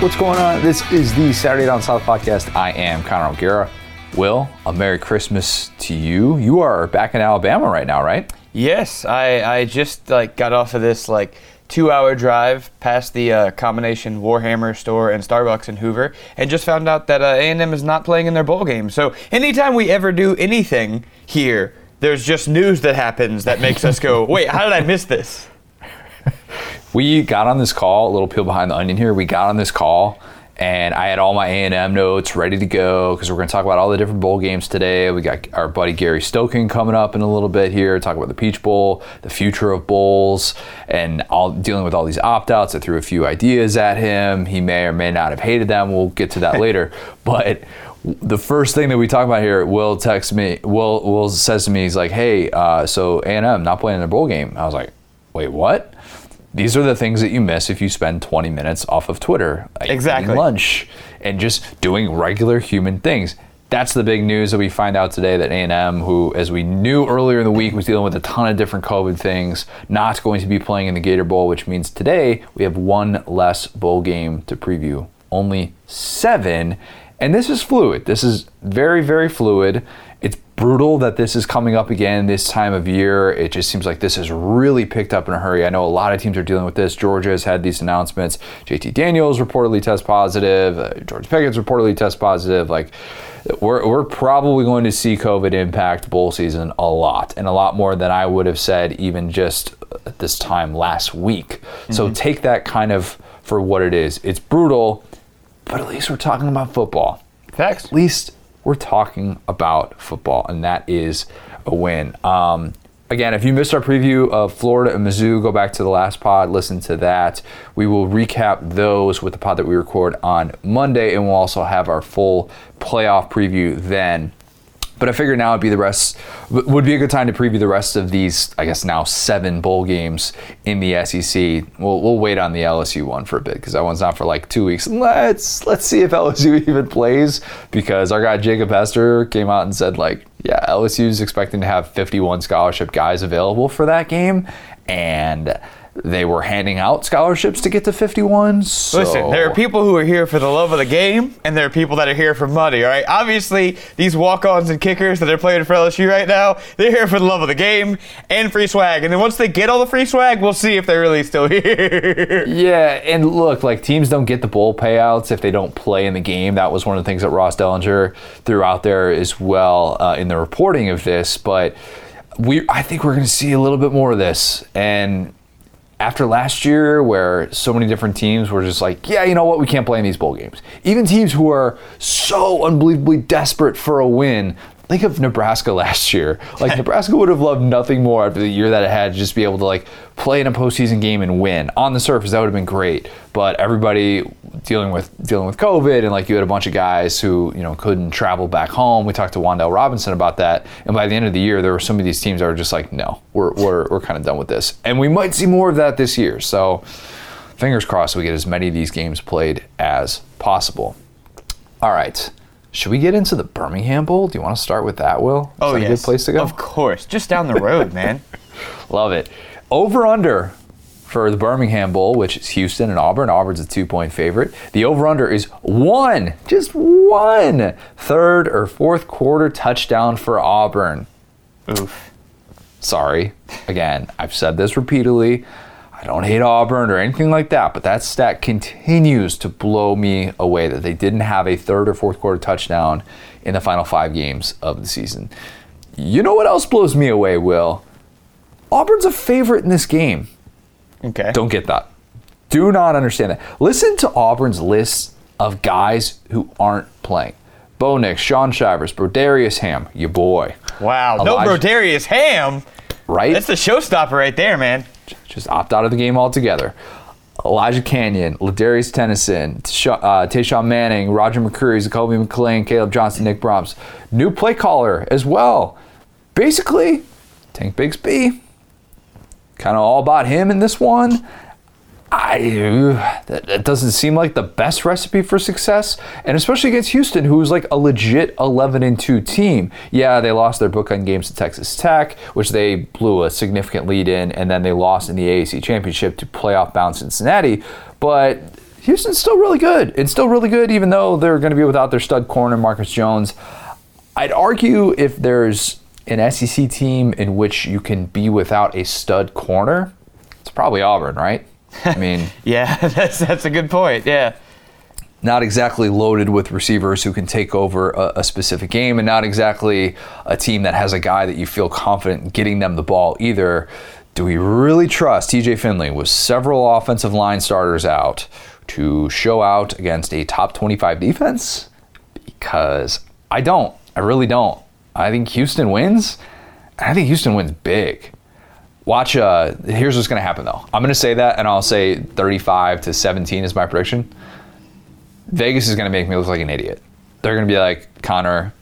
What's going on? This is the Saturday Down South podcast. I am Connor O'Gara. Will, a Merry Christmas to you. You are back in Alabama right now, right? Yes, I, I just like got off of this like two hour drive past the uh, combination Warhammer store and Starbucks in Hoover, and just found out that uh, A&M is not playing in their bowl game. So anytime we ever do anything here, there's just news that happens that makes us go, wait, how did I miss this? We got on this call, a little peel behind the onion here. We got on this call and I had all my A&M notes ready to go because we're going to talk about all the different bowl games today. We got our buddy Gary Stokan coming up in a little bit here, talk about the Peach Bowl, the future of bowls, and all dealing with all these opt-outs. I threw a few ideas at him. He may or may not have hated them. We'll get to that later. But the first thing that we talk about here, Will texts me. Will Will says to me, he's like, "Hey, uh, so A&M not playing in a bowl game." I was like, "Wait, what?" These are the things that you miss if you spend 20 minutes off of Twitter, like exactly. lunch, and just doing regular human things. That's the big news that we find out today that A&M, who, as we knew earlier in the week, was dealing with a ton of different COVID things, not going to be playing in the Gator Bowl, which means today we have one less bowl game to preview. Only seven, and this is fluid. This is very, very fluid brutal that this is coming up again this time of year. It just seems like this has really picked up in a hurry. I know a lot of teams are dealing with this. Georgia has had these announcements. JT Daniels reportedly test positive. Uh, George Pickens reportedly test positive. Like, we're, we're probably going to see COVID impact bowl season a lot, and a lot more than I would have said even just at this time last week. Mm-hmm. So take that kind of for what it is. It's brutal, but at least we're talking about football. Facts. At least we're talking about football, and that is a win. Um, again, if you missed our preview of Florida and Mizzou, go back to the last pod, listen to that. We will recap those with the pod that we record on Monday, and we'll also have our full playoff preview then. But I figured now would be the rest would be a good time to preview the rest of these, I guess now seven bowl games in the SEC. We'll, we'll wait on the LSU one for a bit because that one's not for like two weeks. Let's let's see if LSU even plays because our guy Jacob Hester came out and said like, yeah, LSU is expecting to have 51 scholarship guys available for that game, and they were handing out scholarships to get to 51. So. Listen, there are people who are here for the love of the game, and there are people that are here for money. All right, obviously these walk-ons and kickers that are playing for LSU right now, they're here for the love of the game and free swag. And then once they get all the free swag, we'll see if they're really still here. yeah, and look, like teams don't get the bowl payouts if they don't play in the game. That was one of the things that Ross Dellenger threw out there as well uh, in the reporting of this, but. We, I think we're going to see a little bit more of this, and after last year where so many different teams were just like, yeah, you know what, we can't play in these bowl games. Even teams who are so unbelievably desperate for a win, think of Nebraska last year. Like Nebraska would have loved nothing more after the year that it had to just be able to like play in a postseason game and win. On the surface, that would have been great. But everybody dealing with dealing with COVID and like you had a bunch of guys who you know couldn't travel back home. We talked to Wan'Dale Robinson about that, and by the end of the year, there were some of these teams that were just like, no, we're we're we're kind of done with this, and we might see more of that this year. So. Fingers crossed we get as many of these games played as possible. All right. Should we get into the Birmingham Bowl? Do you want to start with that, Will? Is oh, that yes. a good place to go? Of course. Just down the road, man. Love it. Over under for the Birmingham Bowl, which is Houston and Auburn. Auburn's a two point favorite. The over under is one, just one third or fourth quarter touchdown for Auburn. Oof. Sorry. Again, I've said this repeatedly. I don't hate Auburn or anything like that, but that stat continues to blow me away that they didn't have a third or fourth quarter touchdown in the final five games of the season. You know what else blows me away, Will? Auburn's a favorite in this game. Okay. Don't get that. Do not understand that. Listen to Auburn's list of guys who aren't playing. Bo Nix, Shaun Shivers, Broderius Ham, your boy. Wow. Elijah, no Broderius Ham. Right? That's the showstopper right there, man just opt out of the game altogether. Elijah Canion, Ladarius Tennison, uh, Tashawn Manning, Roger McCreary, Zakoby McClain, Caleb Johnson, Nick Brahms. New play caller as well. Basically, Tank Bigsby. Kind of all about him in this one. I that, doesn't seem like the best recipe for success, and especially against Houston, who's like a legit 11 and 2 team. Yeah, they lost their bookend games to Texas Tech, which they blew a significant lead in, and then they lost in the AAC championship to playoff bound Cincinnati. But Houston's still really good. It's still really good, even though they're going to be without their stud corner, Marcus Jones. I'd argue if there's an SEC team in which you can be without a stud corner, it's probably Auburn, right? I mean, yeah, that's that's a good point. Yeah. Not exactly loaded with receivers who can take over a, a, specific game, and not exactly a team that has a guy that you feel confident getting them the ball either. Do we really trust TJ Finley with several offensive line starters out to show out against a top 25 defense? Because I don't. I really don't. I think Houston wins. I think Houston wins big. Watch. Uh, here's what's going to happen though. I'm going to say that, and I'll say 35 to 17 is my prediction. Vegas is going to make me look like an idiot. They're going to be like Connor.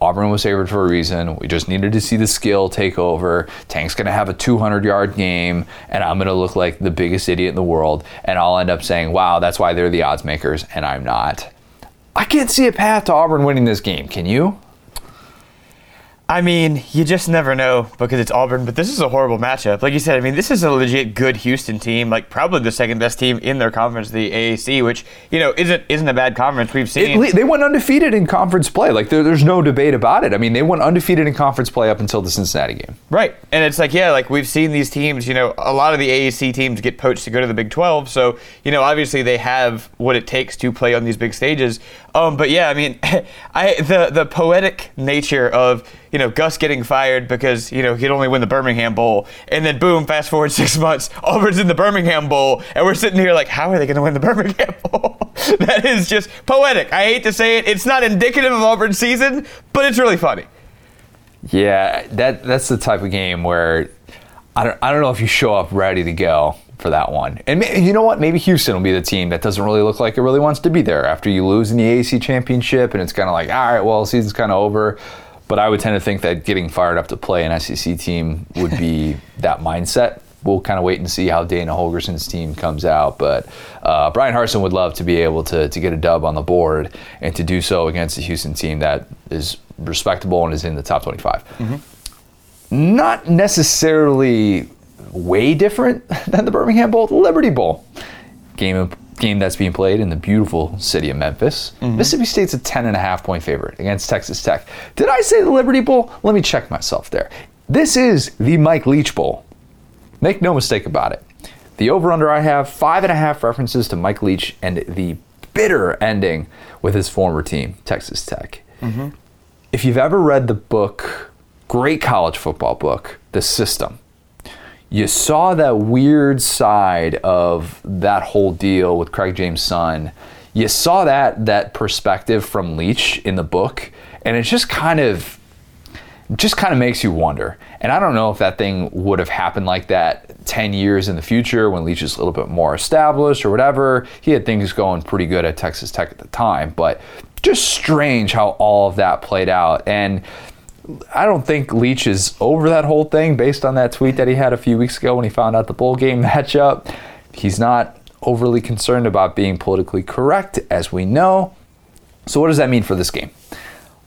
Auburn was favored for a reason. We just needed to see the skill take over. Tank's going to have a 200 yard game, and I'm going to look like the biggest idiot in the world. And I'll end up saying, wow, that's why they're the odds makers, and I'm not. I can't see a path to Auburn winning this game. Can you? I mean, you just never know because it's Auburn, but this is a horrible matchup. Like you said, I mean, this is a legit good Houston team, like probably the second best team in their conference, the AAC, which you know isn't isn't a bad conference. We've seen it, they went undefeated in conference play. Like there, there's no debate about it. I mean, they went undefeated in conference play up until the Cincinnati game. Right, and it's like yeah, like we've seen these teams. You know, a lot of the AAC teams get poached to go to the Big 12, so you know obviously they have what it takes to play on these big stages. Um, but yeah, I mean, I the the poetic nature of you know Gus getting fired because you know he'd only win the Birmingham Bowl, and then boom, fast forward six months, Auburn's in the Birmingham Bowl, and we're sitting here like, how are they going to win the Birmingham Bowl? that is just poetic. I hate to say it, it's not indicative of Auburn's season, but it's really funny. Yeah, that that's the type of game where I don't I don't know if you show up ready to go for that one. And you know what? Maybe Houston will be the team that doesn't really look like it really wants to be there after you lose in the AAC championship, and it's kind of like, all right, well, the season's kind of over. But I would tend to think that getting fired up to play an SEC team would be that mindset. We'll kind of wait and see how Dana Holgorsen's team comes out. But uh, Bryan Harsin would love to be able to, to get a dub on the board and to do so against a Houston team that is respectable and is in the top 25. Mm-hmm. Not necessarily way different than the Birmingham Bowl, the Liberty Bowl. Game of game that's being played in the beautiful city of Memphis. Mm-hmm. Mississippi State's a 10 and a half point favorite against Texas Tech. Did I say the Liberty Bowl? Let me check myself there. This is the Mike Leach Bowl. Make no mistake about it. The over under I have five and a half references to Mike Leach and the bitter ending with his former team, Texas Tech. Mm-hmm. If you've ever read the book, great college football book, The System, you saw that weird side of that whole deal with Craig James' son. You saw that that perspective from Leach in the book, and it just kind of just kind of makes you wonder. And I don't know if that thing would have happened like that 10 years in the future when Leach is a little bit more established or whatever. He had things going pretty good at Texas Tech at the time, but just strange how all of that played out. And I don't think Leach is over that whole thing based on that tweet that he had a few weeks ago when he found out the bowl game matchup. He's not overly concerned about being politically correct, as we know. So, what does that mean for this game?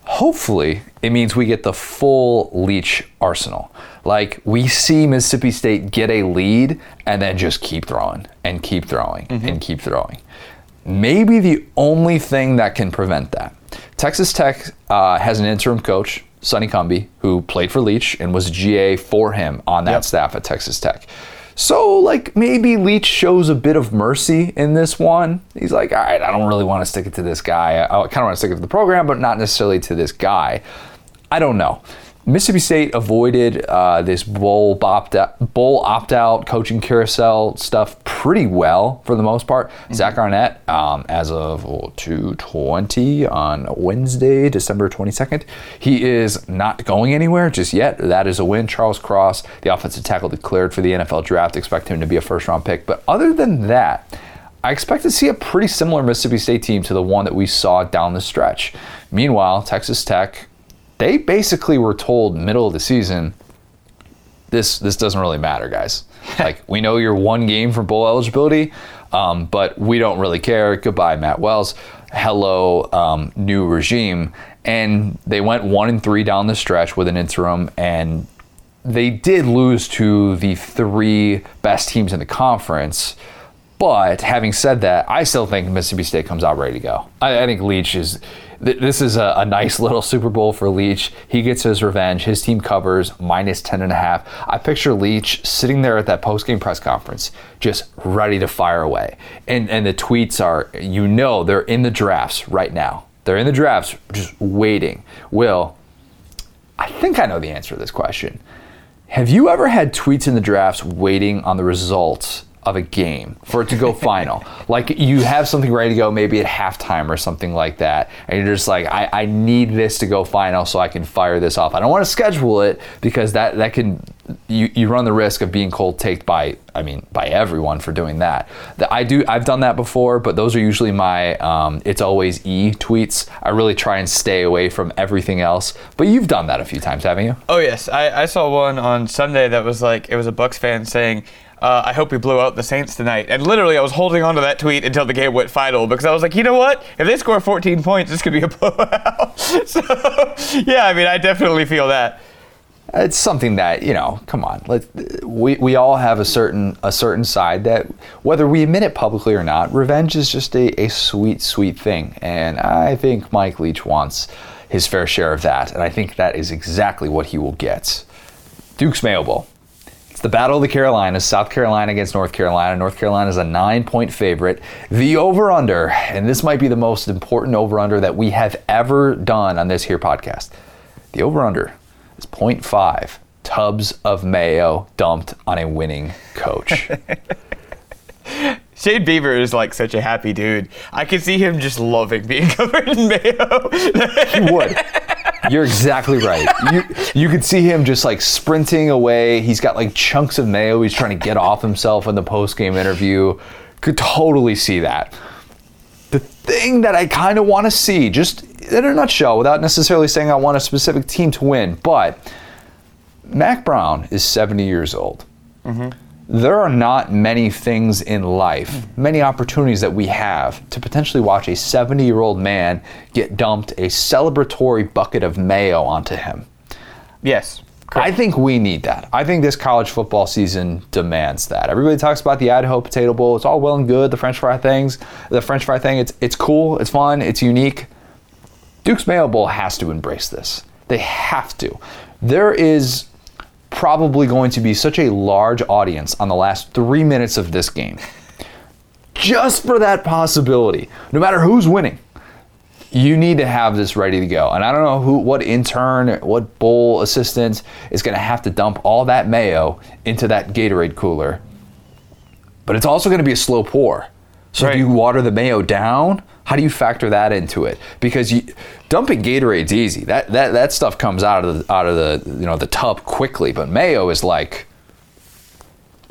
Hopefully, it means we get the full Leach arsenal. Like, we see Mississippi State get a lead and then just keep throwing and keep throwing mm-hmm. and keep throwing. Maybe the only thing that can prevent that. Texas Tech uh, has an interim coach Sonny Cumbie, who played for Leach and was GA for him on that yep. staff at Texas Tech. So, like, maybe Leach shows a bit of mercy in this one. He's like, all right, I don't really want to stick it to this guy. I kind of want to stick it to the program, but not necessarily to this guy. I don't know. Mississippi State avoided uh, this bowl opt out, bowl opt out coaching carousel stuff pretty well for the most part. Mm-hmm. Zach Arnett, um, as of 2:20 on Wednesday, December 22nd, he is not going anywhere just yet. That is a win. Charles Cross, the offensive tackle, declared for the NFL draft. Expect him to be a first round pick. But other than that. I expect to see a pretty similar Mississippi State team to the one that we saw down the stretch. Meanwhile, Texas Tech they basically were told middle of the season, this this doesn't really matter, guys. like we know you're one game from bowl eligibility, um, but we don't really care. Goodbye, Matt Wells. Hello, um, new regime. And they went one and three down the stretch with an interim, and they did lose to the three best teams in the conference. But having said that, I still think Mississippi State comes out ready to go. I, I think Leach is. Th- This is a, a nice little Super Bowl for Leach. He gets his revenge. His team covers minus 10 and a half. I picture Leach sitting there at that post-game press conference, just ready to fire away. And and the tweets are, you know, they're in the drafts right now. They're in the drafts, just waiting. Will, I think I know the answer to this question. Have you ever had tweets in the drafts waiting on the results of a game for it to go final? like you have something ready to go maybe at halftime or something like that, and you're just like, I, I need this to go final so I can fire this off. I don't want to schedule it because that that can you, you run the risk of being cold taked by I mean by everyone for doing that. The- I do I've done that before, but those are usually my um, it's always e tweets. I really try and stay away from everything else. But you've done that a few times, haven't you? Oh yes, I, I saw one on Sunday that was like it was a Bucks fan saying, uh, "I hope we blew out the Saints tonight." And literally, I was holding on to that tweet until the game went final because I was like, you know what? If they score 14 points, this could be a blowout. so yeah, I mean, I definitely feel that. it's something that you know come on let we, we all have a certain a certain side that whether we admit it publicly or not revenge is just a, a sweet sweet thing and i think mike leach wants his fair share of that and i think that is exactly what he will get duke's mayo bowl it's the battle of the carolinas south carolina against north carolina north carolina is a nine point favorite the over under and this might be the most important over under that we have ever done on this here podcast the over under is 0.5 tubs of mayo dumped on a winning coach. Shane Beamer is like such a happy dude. I can see him just loving being covered in mayo. he would. You're exactly right. You you could see him just like sprinting away. He's got like chunks of mayo. He's trying to get off himself in the post game interview. Could totally see that. The thing that I kind of want to see, just in a nutshell, without necessarily saying I want a specific team to win, but Mack Brown is 70 years old. Mm-hmm. There are not many things in life, mm. many opportunities that we have to potentially watch a 70 year old man get dumped a celebratory bucket of mayo onto him. yes. I think we need that. I think this college football season demands that. Everybody talks about the Idaho Potato Bowl. It's all well and good. The French fry things, the French fry thing. It's it's cool. It's fun. It's unique. Duke's Mayo Bowl has to embrace this. They have to. There is probably going to be such a large audience on the last three minutes of this game, just for that possibility. No matter who's winning you need to have this ready to go. And I don't know who, what intern, what bowl assistant is going to have to dump all that mayo into that Gatorade cooler. But it's also going to be a slow pour. So Right. do you water the mayo down? How do you factor that into it? Because you, dumping Gatorade's easy. That, that that stuff comes out of the out of the you know the tub quickly. But mayo is like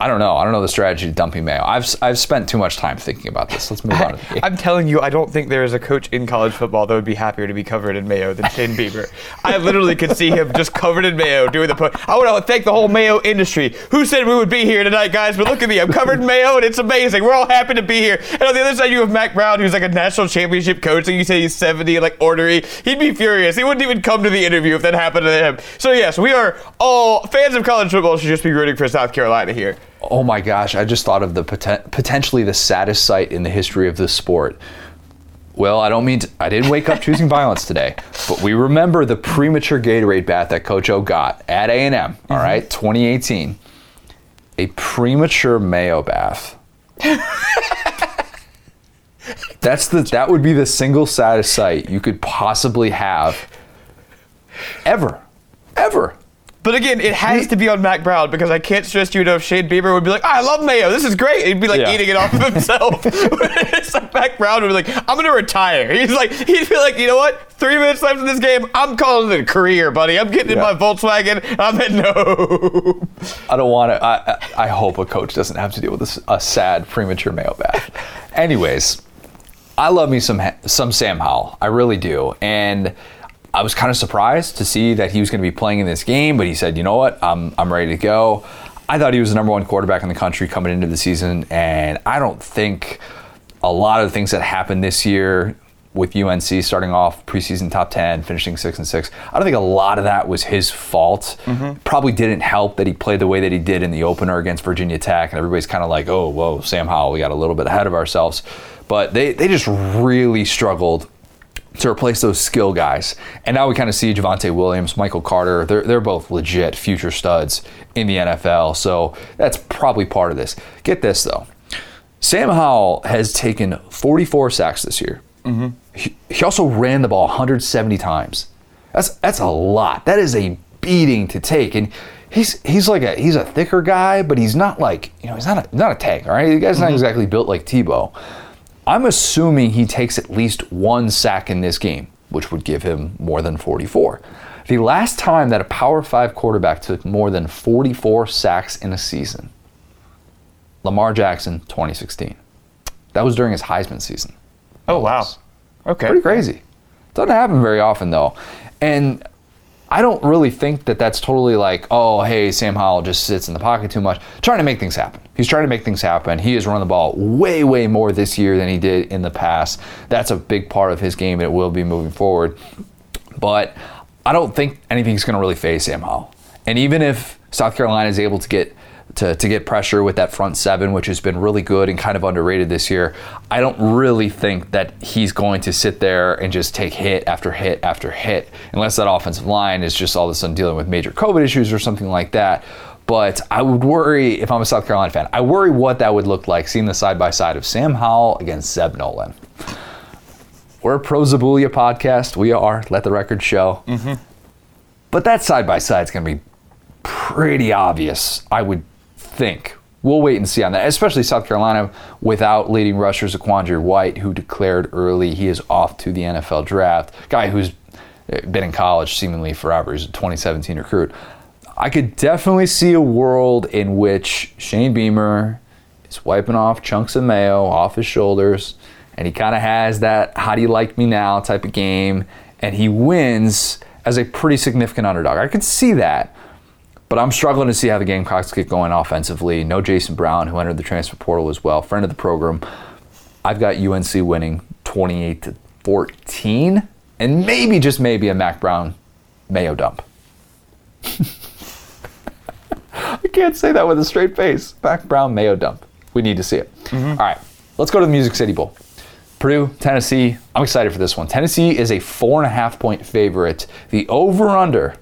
I don't know. I don't know the strategy to dumping mayo. I've I've spent too much time thinking about this. Let's move on. To. I'm telling you, I don't think there is a coach in college football that would be happier to be covered in mayo than Shane Beamer. I literally could see him just covered in mayo doing the put. I want to thank the whole mayo industry. Who said we would be here tonight, guys? But look at me, I'm covered in mayo and it's amazing. We're all happy to be here. And on the other side, you have Mack Brown, who's like a national championship coach, and you say he's 70, like ornery. He'd be furious. He wouldn't even come to the interview if that happened to him. So yes, we are all fans of college football. Should just be rooting for South Carolina here. Oh my gosh, I just thought of the poten- potentially the saddest sight in the history of this sport. Well, I don't mean to, I didn't wake up choosing violence today, but we remember the premature Gatorade bath that Coach O got at A&M, all mm-hmm. right, 2018. A premature mayo bath. That's the that would be the single saddest sight you could possibly have ever. Ever. But again, it has to be on Mack Brown because I can't stress to you enough. Shane Beamer would be like, "I love mayo. This is great." He'd be like Yeah. eating it off of himself. it's like Mack Brown would be like, "I'm gonna retire." He's like, he'd be like, "You know what? Three minutes left in this game. I'm calling it a career, buddy. I'm getting in my Volkswagen. I'm heading home." I don't want to. I, I I hope a coach doesn't have to deal with this, a sad premature mayo bath. Anyways, I love me some some Sam Howell. I really do, and I was kind of surprised to see that he was going to be playing in this game. But he said, "You know what? I'm I'm ready to go." I thought he was the number one quarterback in the country coming into the season, and I don't think a lot of the things that happened this year with UNC starting off preseason top 10, finishing 6 and 6. I don't think a lot of that was his fault. Mm-hmm. Probably didn't help that he played the way that he did in the opener against Virginia Tech and everybody's kind of like, "Oh, whoa, Sam Howell, we got a little bit ahead of ourselves." But they they just really struggled to replace those skill guys. And now we kind of see Javonte Williams, Michael Carter. They're, they're both legit future studs in the NFL. So that's probably part of this. Get this, though. Sam Howell has taken 44 sacks this year. Mm-hmm. He, he also ran the ball 170 times. That's that's a lot. That is a beating to take. And he's he's like a he's a thicker guy, but he's not like you know he's not a, not a tank. All right, the guy's mm-hmm. not exactly built like Tebow. I'm assuming he takes at least one sack in this game, which would give him more than 44. The last time that a Power 5 quarterback took more than 44 sacks in a season, Lamar Jackson, 2016. That was during his Heisman season. Oh, wow. Okay. Pretty crazy. Doesn't happen very often, though. And I don't really think that that's totally like, oh, hey, Sam Howell just sits in the pocket too much. Trying to make things happen. He's trying to make things happen. He has run the ball way, way more this year than he did in the past. That's a big part of his game, and it will be moving forward. But I don't think anything's going to really phase Sam Howell. And even if South Carolina is able to get to, to get pressure with that front seven, which has been really good and kind of underrated this year. I don't really think that he's going to sit there and just take hit after hit after hit, unless that offensive line is just all of a sudden dealing with major COVID issues or something like that. But I would worry if I'm a South Carolina fan. I worry what that would look like seeing the side by side of Sam Howell against Zeb Noland. We're a pro Zabulia podcast. We are. Let the record show. Mm-hmm. But that side by side is going to be pretty obvious. I would think. We'll wait and see on that, especially South Carolina without leading rusher ZaQuandre White, who declared early he is off to the NFL draft. Guy who's been in college seemingly forever. He's a 2017 recruit. I could definitely see a world in which Shane Beamer is wiping off chunks of mayo off his shoulders, and he kind of has that "How do you like me now?" type of game, and he wins as a pretty significant underdog. I could see that. But I'm struggling to see how the Gamecocks get going offensively. No Jason Brown, who entered the transfer portal as well, friend of the program. I've got UNC winning 28 to 14, and maybe just maybe a Mack Brown Mayo dump. I can't say that with a straight face. Mack Brown Mayo dump. We need to see it. Mm-hmm. All right, let's go to the Music City Bowl. Purdue, Tennessee. I'm excited for this one. Tennessee is a four and a half point favorite. The over under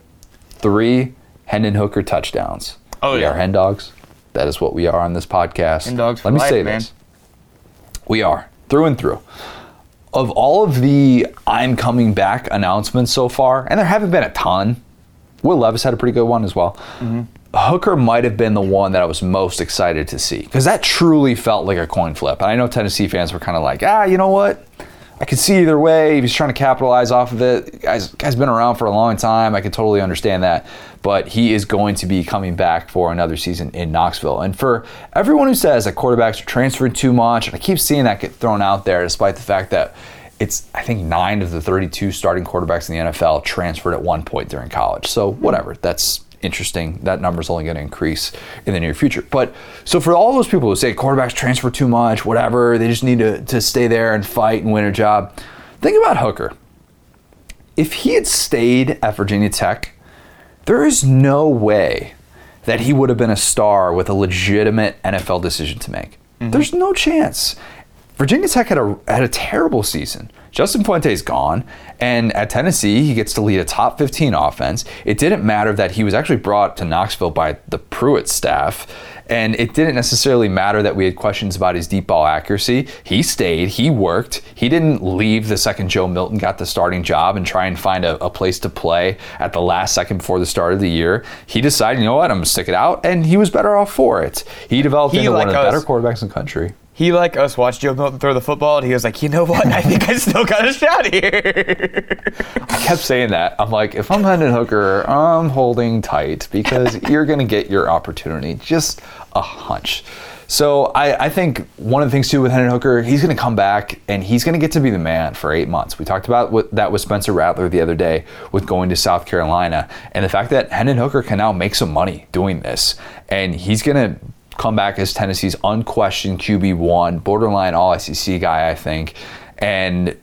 three Hendon Hooker touchdowns. Oh, we yeah. are Hen Dogs. That is what we are on this podcast. Hen Dogs Let me life, say man. this. We are, through and through. Of all of the I'm coming back announcements so far, and there haven't been a ton, Will Levis had a pretty good one as well. Mm-hmm. Hooker might have been the one that I was most excited to see because that truly felt like a coin flip. And I know Tennessee fans were kind of like, ah, you know what? I could see either way. He's trying to capitalize off of it, guys, guy's been around for a long time. I could totally understand that. But he is going to be coming back for another season in Knoxville. And for everyone who says that quarterbacks are transferring too much, and I keep seeing that get thrown out there, despite the fact that it's I think nine of the 32 starting quarterbacks in the NFL transferred at one point during college. So whatever, that's interesting. That number is only going to increase in the near future. But so for all those people who say quarterbacks transfer too much, whatever, they just need to, to stay there and fight and win a job. Think about Hooker. If he had stayed at Virginia Tech, there is no way that he would have been a star with a legitimate NFL decision to make. Mm-hmm. There's no chance. Virginia Tech had a had a terrible season. Justin Fuente is gone, and at Tennessee, he gets to lead a top 15 offense. It didn't matter that he was actually brought to Knoxville by the Pruitt staff, and it didn't necessarily matter that we had questions about his deep ball accuracy. He stayed, he worked, he didn't leave the second Joe Milton got the starting job and try and find a, a place to play at the last second before the start of the year. He decided, you know what, I'm gonna stick it out, and he was better off for it. He developed He, into like one of the us- better quarterbacks in the country. He, like us, watched Joe Milton throw the football, and he was like, you know what? I think I still got a shot here. I kept saying that. I'm like, if I'm Hendon Hooker, I'm holding tight because you're going to get your opportunity. Just a hunch. So I, I think one of the things too with Hendon Hooker, he's going to come back and he's going to get to be the man for eight months. We talked about what, that with Spencer Rattler the other day with going to South Carolina and the fact that Hendon Hooker can now make some money doing this, and he's going to come back as Tennessee's unquestioned QB one, borderline All SEC guy, I think, and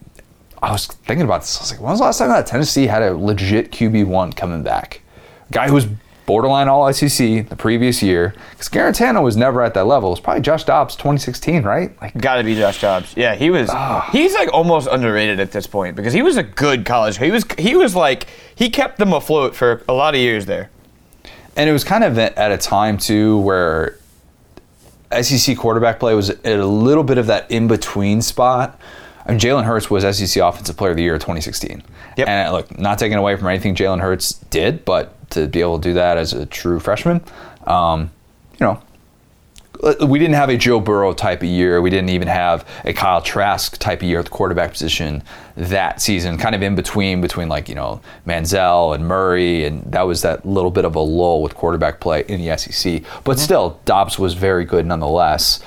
I was thinking about this. I was like, when was the last time that Tennessee had a legit QB one coming back? A guy who was borderline All SEC the previous year. Because Guarantano was never at that level. It was probably Josh Dobbs 2016, right? Like, Got to be Josh Dobbs. Yeah, he was. Ah. He's like almost underrated at this point because he was a good college. He was. He was like he kept them afloat for a lot of years there. and it was kind of at a time too where SEC quarterback play was at a little bit of that in between spot. I mean, Jalen Hurts was SEC Offensive Player of the Year 2016. Yep. And look, not taking away from anything Jalen Hurts did, but to be able to do that as a true freshman, um, you know, Uh, we didn't have a Joe Burrow type of year. We didn't even have a Kyle Trask type of year at the quarterback position that season. Kind of in between, between like you know Manziel and Murray, and that was that little bit of a lull with quarterback play in the SEC. But mm-hmm. still, Dobbs was very good nonetheless.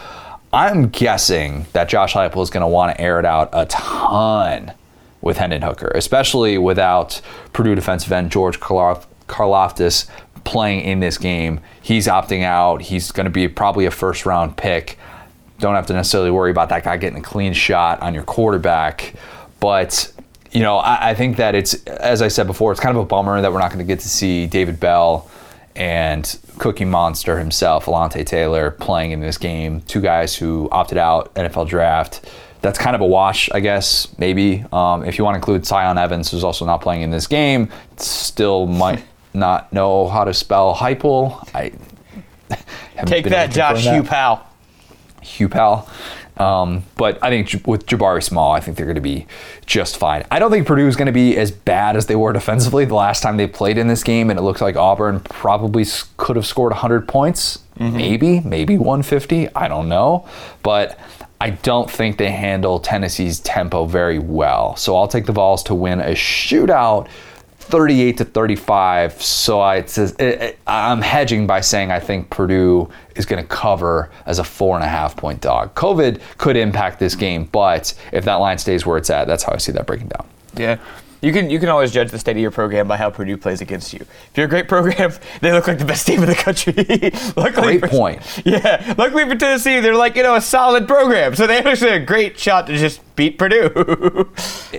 I'm guessing that Josh Heupel is going to want to air it out a ton with Hendon Hooker, especially without Purdue defensive end George Karlof- Karlaftis playing in this game. He's opting out. He's going to be probably a first round pick. Don't have to necessarily worry about that guy getting a clean shot on your quarterback. But, you know, I, I think that it's, as I said before, it's kind of a bummer that we're not going to get to see David Bell and Cookie Monster himself, Alontae Taylor, playing in this game. Two guys who opted out NFL draft. That's kind of a wash, I guess, maybe. Um, if you want to include Tiyon Evans, who's also not playing in this game, still might not know how to spell Hypel. I Take that, Josh that. Powell. Hugh Um, but I think with Jabari Small, I think they're going to be just fine. I don't think Purdue is going to be as bad as they were defensively the last time they played in this game, and it looks like Auburn probably could have scored 100 points, maybe, maybe 150. I don't know, but I don't think they handle Tennessee's tempo very well. So I'll take the Vols to win a shootout. 38 to 35. So I, it's, it, it, I'm hedging by saying I think Purdue is going to cover as a four and a half point dog. COVID could impact this game, but if that line stays where it's at, that's how I see that breaking down. Yeah. You can you can always judge the state of your program by how Purdue plays against you. If you're a great program, they look like the best team in the country. luckily Great for, point. Yeah, luckily for Tennessee, they're like you know a solid program, so they have actually a great shot to just beat Purdue.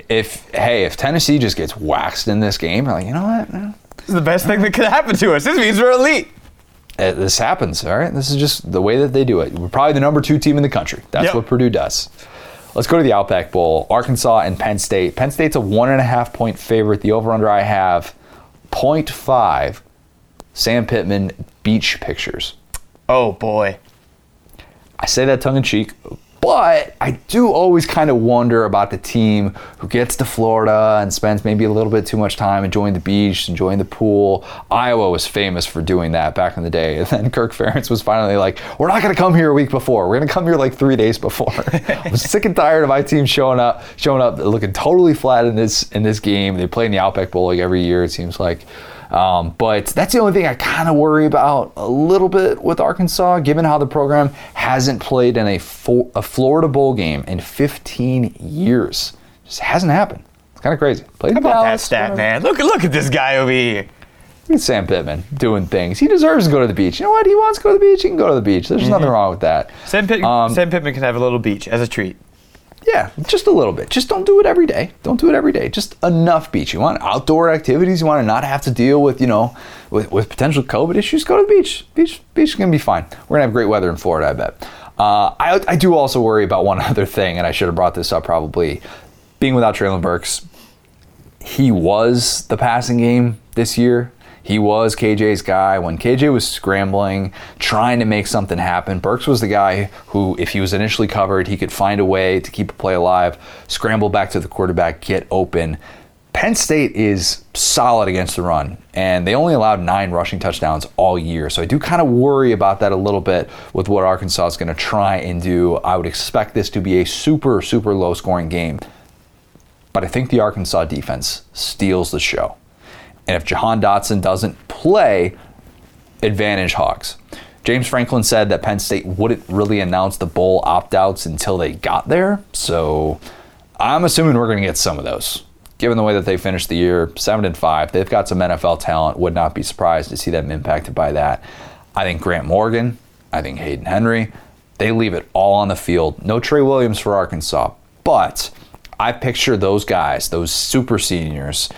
If hey, if Tennessee just gets waxed in this game, you're like you know what, this is the best thing that could happen to us. This means we're elite. eh, this happens. All right, this is just the way that they do it. We're probably the number two team in the country. That's Yep. what Purdue does. Let's go to the Outback Bowl. Arkansas and Penn State. Penn State's a one and a half point favorite. The over under I have 0.5. Sam Pittman beach pictures. Oh boy. I say that tongue in cheek, but I do always kind of wonder about the team who gets to Florida and spends maybe a little bit too much time enjoying the beach, enjoying the pool. Iowa was famous for doing that back in the day. And then Kirk Ferentz was finally like, we're not going to come here a week before. We're going to come here like three days before. I was sick and tired of my team showing up, showing up looking totally flat in this in this game. They play in the Outback Bowl like every year, it seems like. Um, but that's the only thing I kind of worry about a little bit with Arkansas, given how the program hasn't played in a, fo- a Florida Bowl game in 15 years. Just hasn't happened. It's kind of crazy. Played How about that stat, whatever. man? Look look at this guy over here. Look at Sam Pittman doing things. He deserves to go to the beach. You know what? He wants to go to the beach. He can go to the beach. There's nothing wrong with that. Sam, Pitt- Um, Sam Pittman can have a little beach as a treat. Yeah, just a little bit. Just don't do it every day. Don't do it every day. Just enough beach. You want outdoor activities. You want to not have to deal with, you know, with, with potential COVID issues. Go to the beach. Beach, beach is gonna be fine. We're gonna have great weather in Florida, I bet. Uh, I, I do also worry about one other thing, and I should have brought this up probably. Being without Treylon Burks, he was the passing game this year. He was KJ's guy. When KJ was scrambling, trying to make something happen, Burks was the guy who, if he was initially covered, he could find a way to keep a play alive, scramble back to the quarterback, get open. Penn State is solid against the run, and they only allowed nine rushing touchdowns all year. So I do kind of worry about that a little bit with what Arkansas is going to try and do. I would expect this to be a super, super low scoring game but I think the Arkansas defense steals the show. And if Jahan Dotson doesn't play, advantage Hawks. James Franklin said that Penn State wouldn't really announce the bowl opt outs until they got there. So I'm assuming we're going to get some of those. Given the way that they finished the year, 7 and 5, they've got some NFL talent. Would not be surprised to see them impacted by that. I think Grant Morgan, I think Hayden Henry, they leave it all on the field. No Trey Williams for Arkansas, but I picture those guys, those super seniors,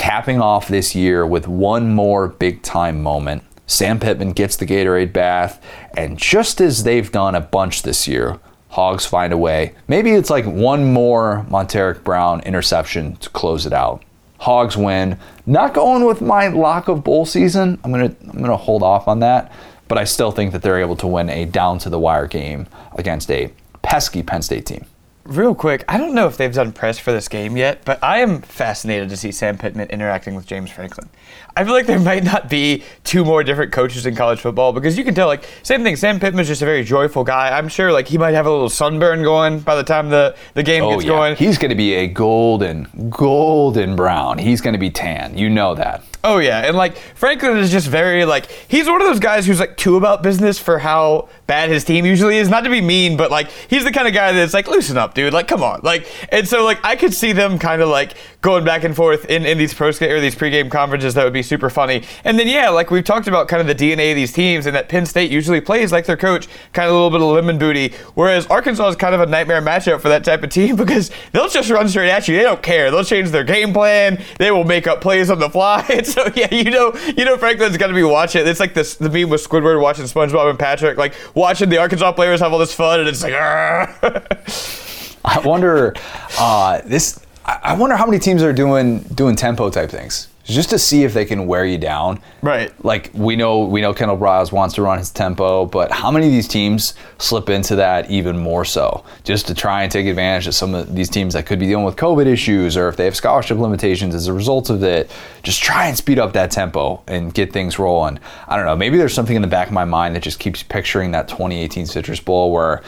capping off this year with one more big time moment. Sam Pittman gets the Gatorade bath, and just as they've done a bunch this year, Hogs find a way. Maybe it's like one more Montaric Brown interception to close it out. Hogs win. Not going with my lock of bowl season. I'm gonna I'm gonna hold off on that, but I still think that they're able to win a down to the wire game against a pesky Penn State team. Real quick, I don't know if they've done press for this game yet, but I am fascinated to see Sam Pittman interacting with James Franklin. I feel like there might not be two more different coaches in college football because you can tell, like, same thing. Sam Pittman's just a very joyful guy. I'm sure, like, he might have a little sunburn going by the time the, the game Oh gets yeah, going. he's going to be a golden, golden brown. He's going to be tan. You know that. Oh yeah, and like Franklin is just very like he's one of those guys who's like too about business for how bad his team usually is. Not to be mean, but like he's the kind of guy that's like loosen up, dude. Like come on, like and so like I could see them kind of like going back and forth in, in these pro or these pregame conferences that would be super funny. And then yeah, like we've talked about kind of the DNA of these teams and that Penn State usually plays like their coach, kind of a little bit of lemon booty, whereas Arkansas is kind of a nightmare matchup for that type of team because they'll just run straight at you. They don't care. They'll change their game plan. They will make up plays on the fly. And so yeah, you know, you know Franklin's gonna be watching. It's like this the meme with Squidward watching SpongeBob and Patrick, like watching the Arkansas players have all this fun, and it's like. I wonder uh, this. I wonder how many teams are doing doing tempo type things just to see if they can wear you down. Right. Like we know we know Kendall Briles wants to run his tempo, but how many of these teams slip into that even more so, just to try and take advantage of some of these teams that could be dealing with COVID issues or if they have scholarship limitations as a result of it. Just try and speed up that tempo and get things rolling. I don't know. Maybe there's something in the back of my mind that just keeps picturing that 2018 Citrus Bowl where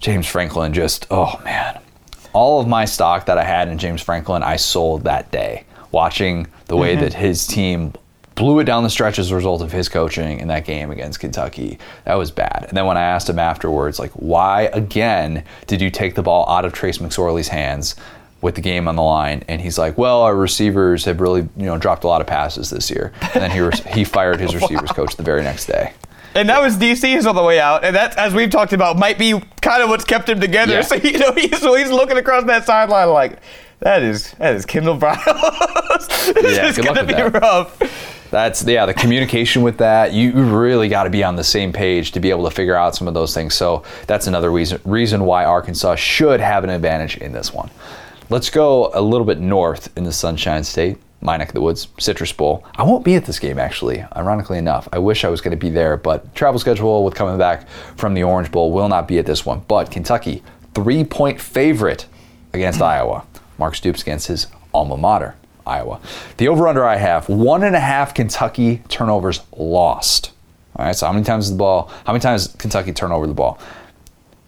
James Franklin just oh man all of my stock that I had in James Franklin, I sold that day, watching the way mm-hmm. that his team blew it down the stretch as a result of his coaching in that game against Kentucky. That was bad. And then when I asked him afterwards, like, why again did you take the ball out of Trace McSorley's hands? With the game on the line, and he's like, "Well, our receivers have really, you know, dropped a lot of passes this year." And then he re- he fired his receivers coach the very next day. And that was DC's on the way out, and that, as we've talked about, might be kind of what's kept him together. Yeah. So you know, he's, so he's looking across that sideline like, that is that is Kendall Briles. this Yeah, is good gonna with be that. rough. That's yeah, the communication with that. You really got to be on the same page to be able to figure out some of those things. So that's another reason reason why Arkansas should have an advantage in this one. Let's go a little bit north in the Sunshine State, my neck of the woods, Citrus Bowl. I won't be at this game actually. Ironically enough, I wish I was going to be there, but travel schedule with coming back from the Orange Bowl will not be at this one. But Kentucky, three point favorite against Iowa. Mark Stoops against his alma mater. Iowa. The over under I have one and a half Kentucky turnovers lost. All right, so how many times is the ball? How many times Kentucky turn over the ball?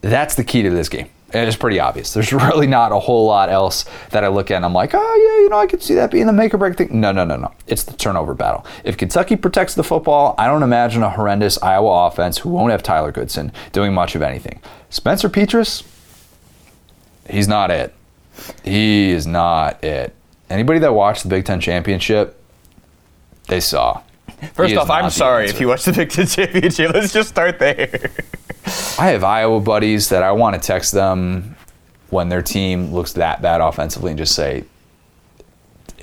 That's the key to this game. And it's pretty obvious. There's really not a whole lot else that I look at and I'm like, oh yeah, you know, I could see that being the make or break thing. No, no, no, no. It's the turnover battle. If Kentucky protects the football, I don't imagine a horrendous Iowa offense who won't have Tyler Goodson doing much of anything. Spencer Petras, he's not it. He is not it. Anybody that watched the Big Ten championship, they saw. First off, I'm sorry answer. if you watched the Big Ten championship. Let's just start there. I have Iowa buddies that I want to text them when their team looks that bad offensively and just say,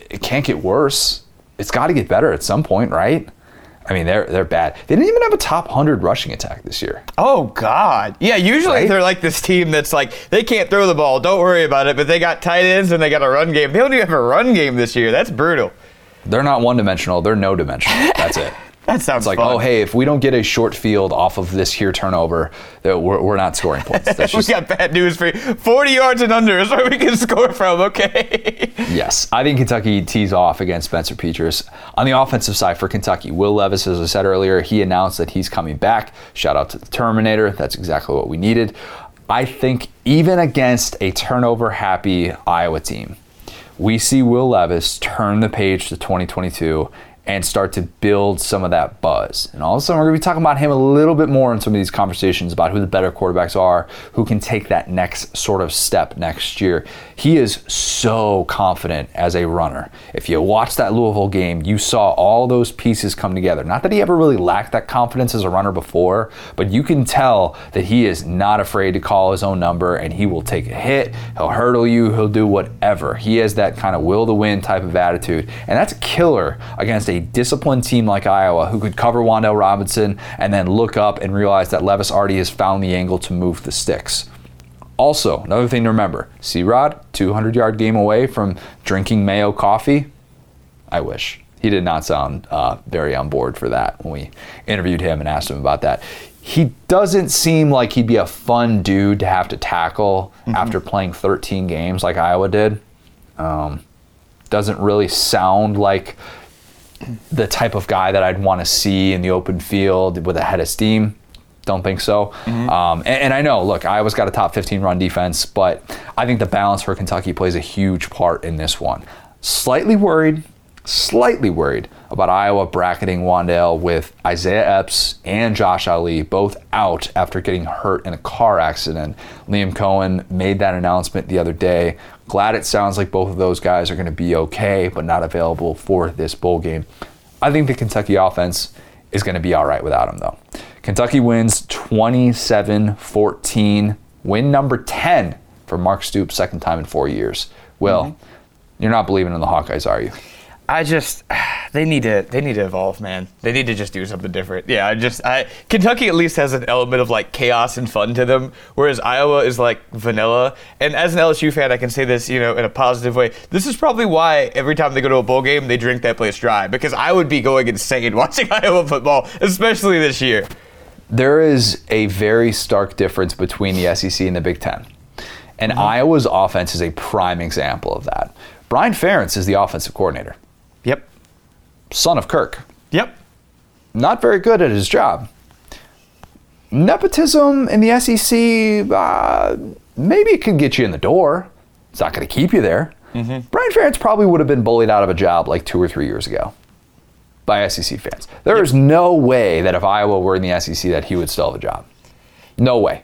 it can't get worse. It's got to get better at some point, right? I mean, they're they're bad. They didn't even have a top 100 rushing attack this year. Oh God! Yeah, usually Right? they're like this team that's like they can't throw the ball. Don't worry about it. But they got tight ends and they got a run game. They don't even have a run game this year. That's brutal. They're not one dimensional, they're no dimensional. That's it. That sounds It's like, fun. oh, hey, if we don't get a short field off of this here turnover, that we're, we're not scoring points. That's we just got bad news for you. 40 yards and under is where we can score from. Okay. Yes, I think Kentucky tees off against Spencer Petras. On the offensive side for Kentucky, Will Levis, as I said earlier, he announced that he's coming back. Shout out to the Terminator. That's exactly what we needed. I think even against a turnover happy Iowa team, we see Will Levis turn the page to 2022 and start to build some of that buzz. And all of a sudden, we're going to be talking about him a little bit more in some of these conversations about who the better quarterbacks are, who can take that next sort of step next year. He is so confident as a runner. If you watch that Louisville game, you saw all those pieces come together. Not that he ever really lacked that confidence as a runner before, but you can tell that he is not afraid to call his own number and he will take a hit, he'll hurdle you, he'll do whatever. He has that kind of will to win type of attitude. And that's a killer against a disciplined team like Iowa who could cover Wan'Dale Robinson and then look up and realize that Levis already has found the angle to move the sticks. Also, another thing to remember C Rod, 200 yard game away from drinking Mayo coffee. I wish. He did not sound uh, very on board for that when we interviewed him and asked him about that. He doesn't seem like he'd be a fun dude to have to tackle mm-hmm. after playing 13 games like Iowa did. Um, doesn't really sound like the type of guy that I'd want to see in the open field with a head of steam. Don't think so. Mm-hmm. Um, and, and, I know, look, Iowa's got a top 15 run defense, but I think the balance for Kentucky plays a huge part in this one. Slightly worried, slightly worried about Iowa bracketing Wan'Dale with Isaiah Epps and Josh Ali both out after getting hurt in a car accident. Liam Coen made that announcement the other day. Glad it sounds like both of those guys are going to be okay, but not available for this bowl game. I think the Kentucky offense is going to be all right without him, though. Kentucky wins 27 14, win number 10 for Mark Stoops, second time in four years. Will, mm-hmm. you're not believing in the Hawkeyes, are you? I just they need to they need to evolve, man. They need to just do something different. Yeah, I just I Kentucky at least has an element of like chaos and fun to them, whereas Iowa is like vanilla. And as an LSU fan, I can say this, you know, in a positive way. This is probably why every time they go to a bowl game, they drink that place dry because I would be going insane watching Iowa football, especially this year. There is a very stark difference between the SEC and the Big 10. And mm-hmm. Iowa's offense is a prime example of that. Brian Ferentz is the offensive coordinator son of Kirk. Yep. Not very good at his job. Nepotism in the SEC, uh, maybe it could get you in the door. It's not going to keep you there. Mm-hmm. Brian Ferentz probably would have been bullied out of a job like two or three years ago by SEC fans. There yep. is no way that if Iowa were in the SEC that he would still have a job. No way.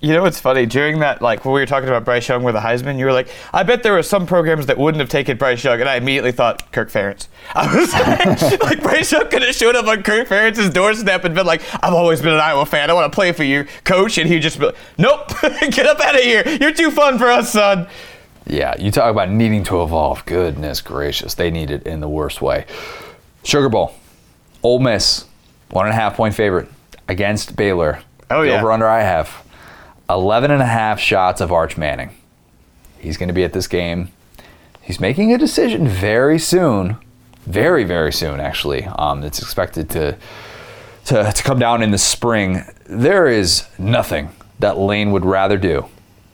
You know what's funny? During that, like when we were talking about Bryce Young with the Heisman, you were like, "I bet there were some programs that wouldn't have taken Bryce Young," and I immediately thought Kirk Ferentz. I was like, like Bryce Young could have showed up on Kirk Ferentz's doorstep and been like, "I've always been an Iowa fan. I want to play for you, coach," and he'd just be like, "Nope, get up out of here. You're too fun for us, son." Yeah, you talk about needing to evolve. Goodness gracious, they need it in the worst way. Sugar Bowl, Ole Miss, one and a half point favorite against Baylor. Oh yeah. Over under I have. 11 and a half shots of Arch Manning. He's going to be at this game. He's making a decision very soon, very, very soon, actually. Um, it's expected to, to, to come down in the spring. There is nothing that Lane would rather do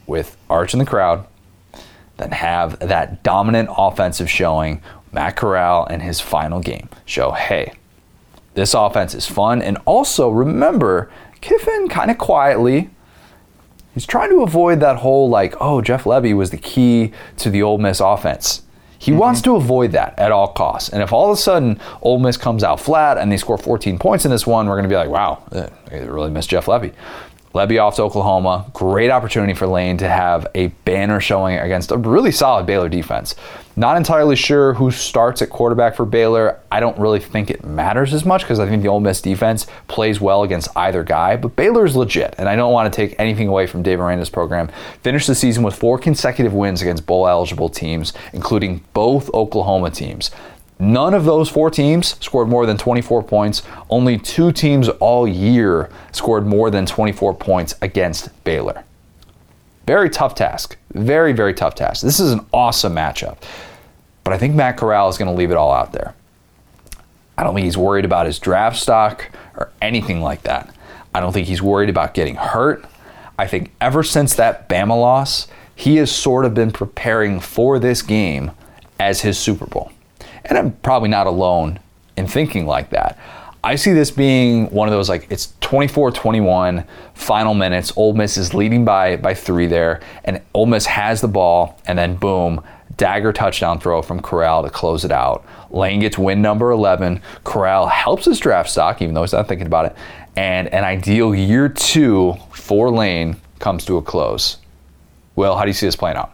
with Arch in the crowd than have that dominant offensive showing Matt Corral in his final game. Show, hey, this offense is fun. And also remember, Kiffin kind of quietly He's trying to avoid that whole like, oh, Jeff Lebby was the key to the Ole Miss offense. He mm-hmm. wants to avoid that at all costs. And if all of a sudden Ole Miss comes out flat and they score 14 points in this one, we're going to be like, wow, they really missed Jeff Lebby. Lebby off to Oklahoma. Great opportunity for Lane to have a banner showing against a really solid Baylor defense. Not entirely sure who starts at quarterback for Baylor. I don't really think it matters as much because I think the Ole Miss defense plays well against either guy. But Baylor's legit, and I don't want to take anything away from Dave Aranda's program. Finished the season with four consecutive wins against bowl eligible teams, including both Oklahoma teams. None of those four teams scored more than 24 points. Only two teams all year scored more than 24 points against Baylor. Very tough task. Very, very tough task. This is an awesome matchup. But I think Matt Corral is going to leave it all out there. I don't think he's worried about his draft stock or anything like that. I don't think he's worried about getting hurt. I think ever since that Bama loss, he has sort of been preparing for this game as his Super Bowl. And I'm probably not alone in thinking like that. I see this being one of those like it's 24-21 final minutes. Ole Miss is leading by by three there, and Ole Miss has the ball, and then boom, dagger touchdown throw from Corral to close it out. Lane gets win number 11. Corral helps his draft stock, even though he's not thinking about it. And an ideal year two for Lane comes to a close. Well, how do you see this playing out?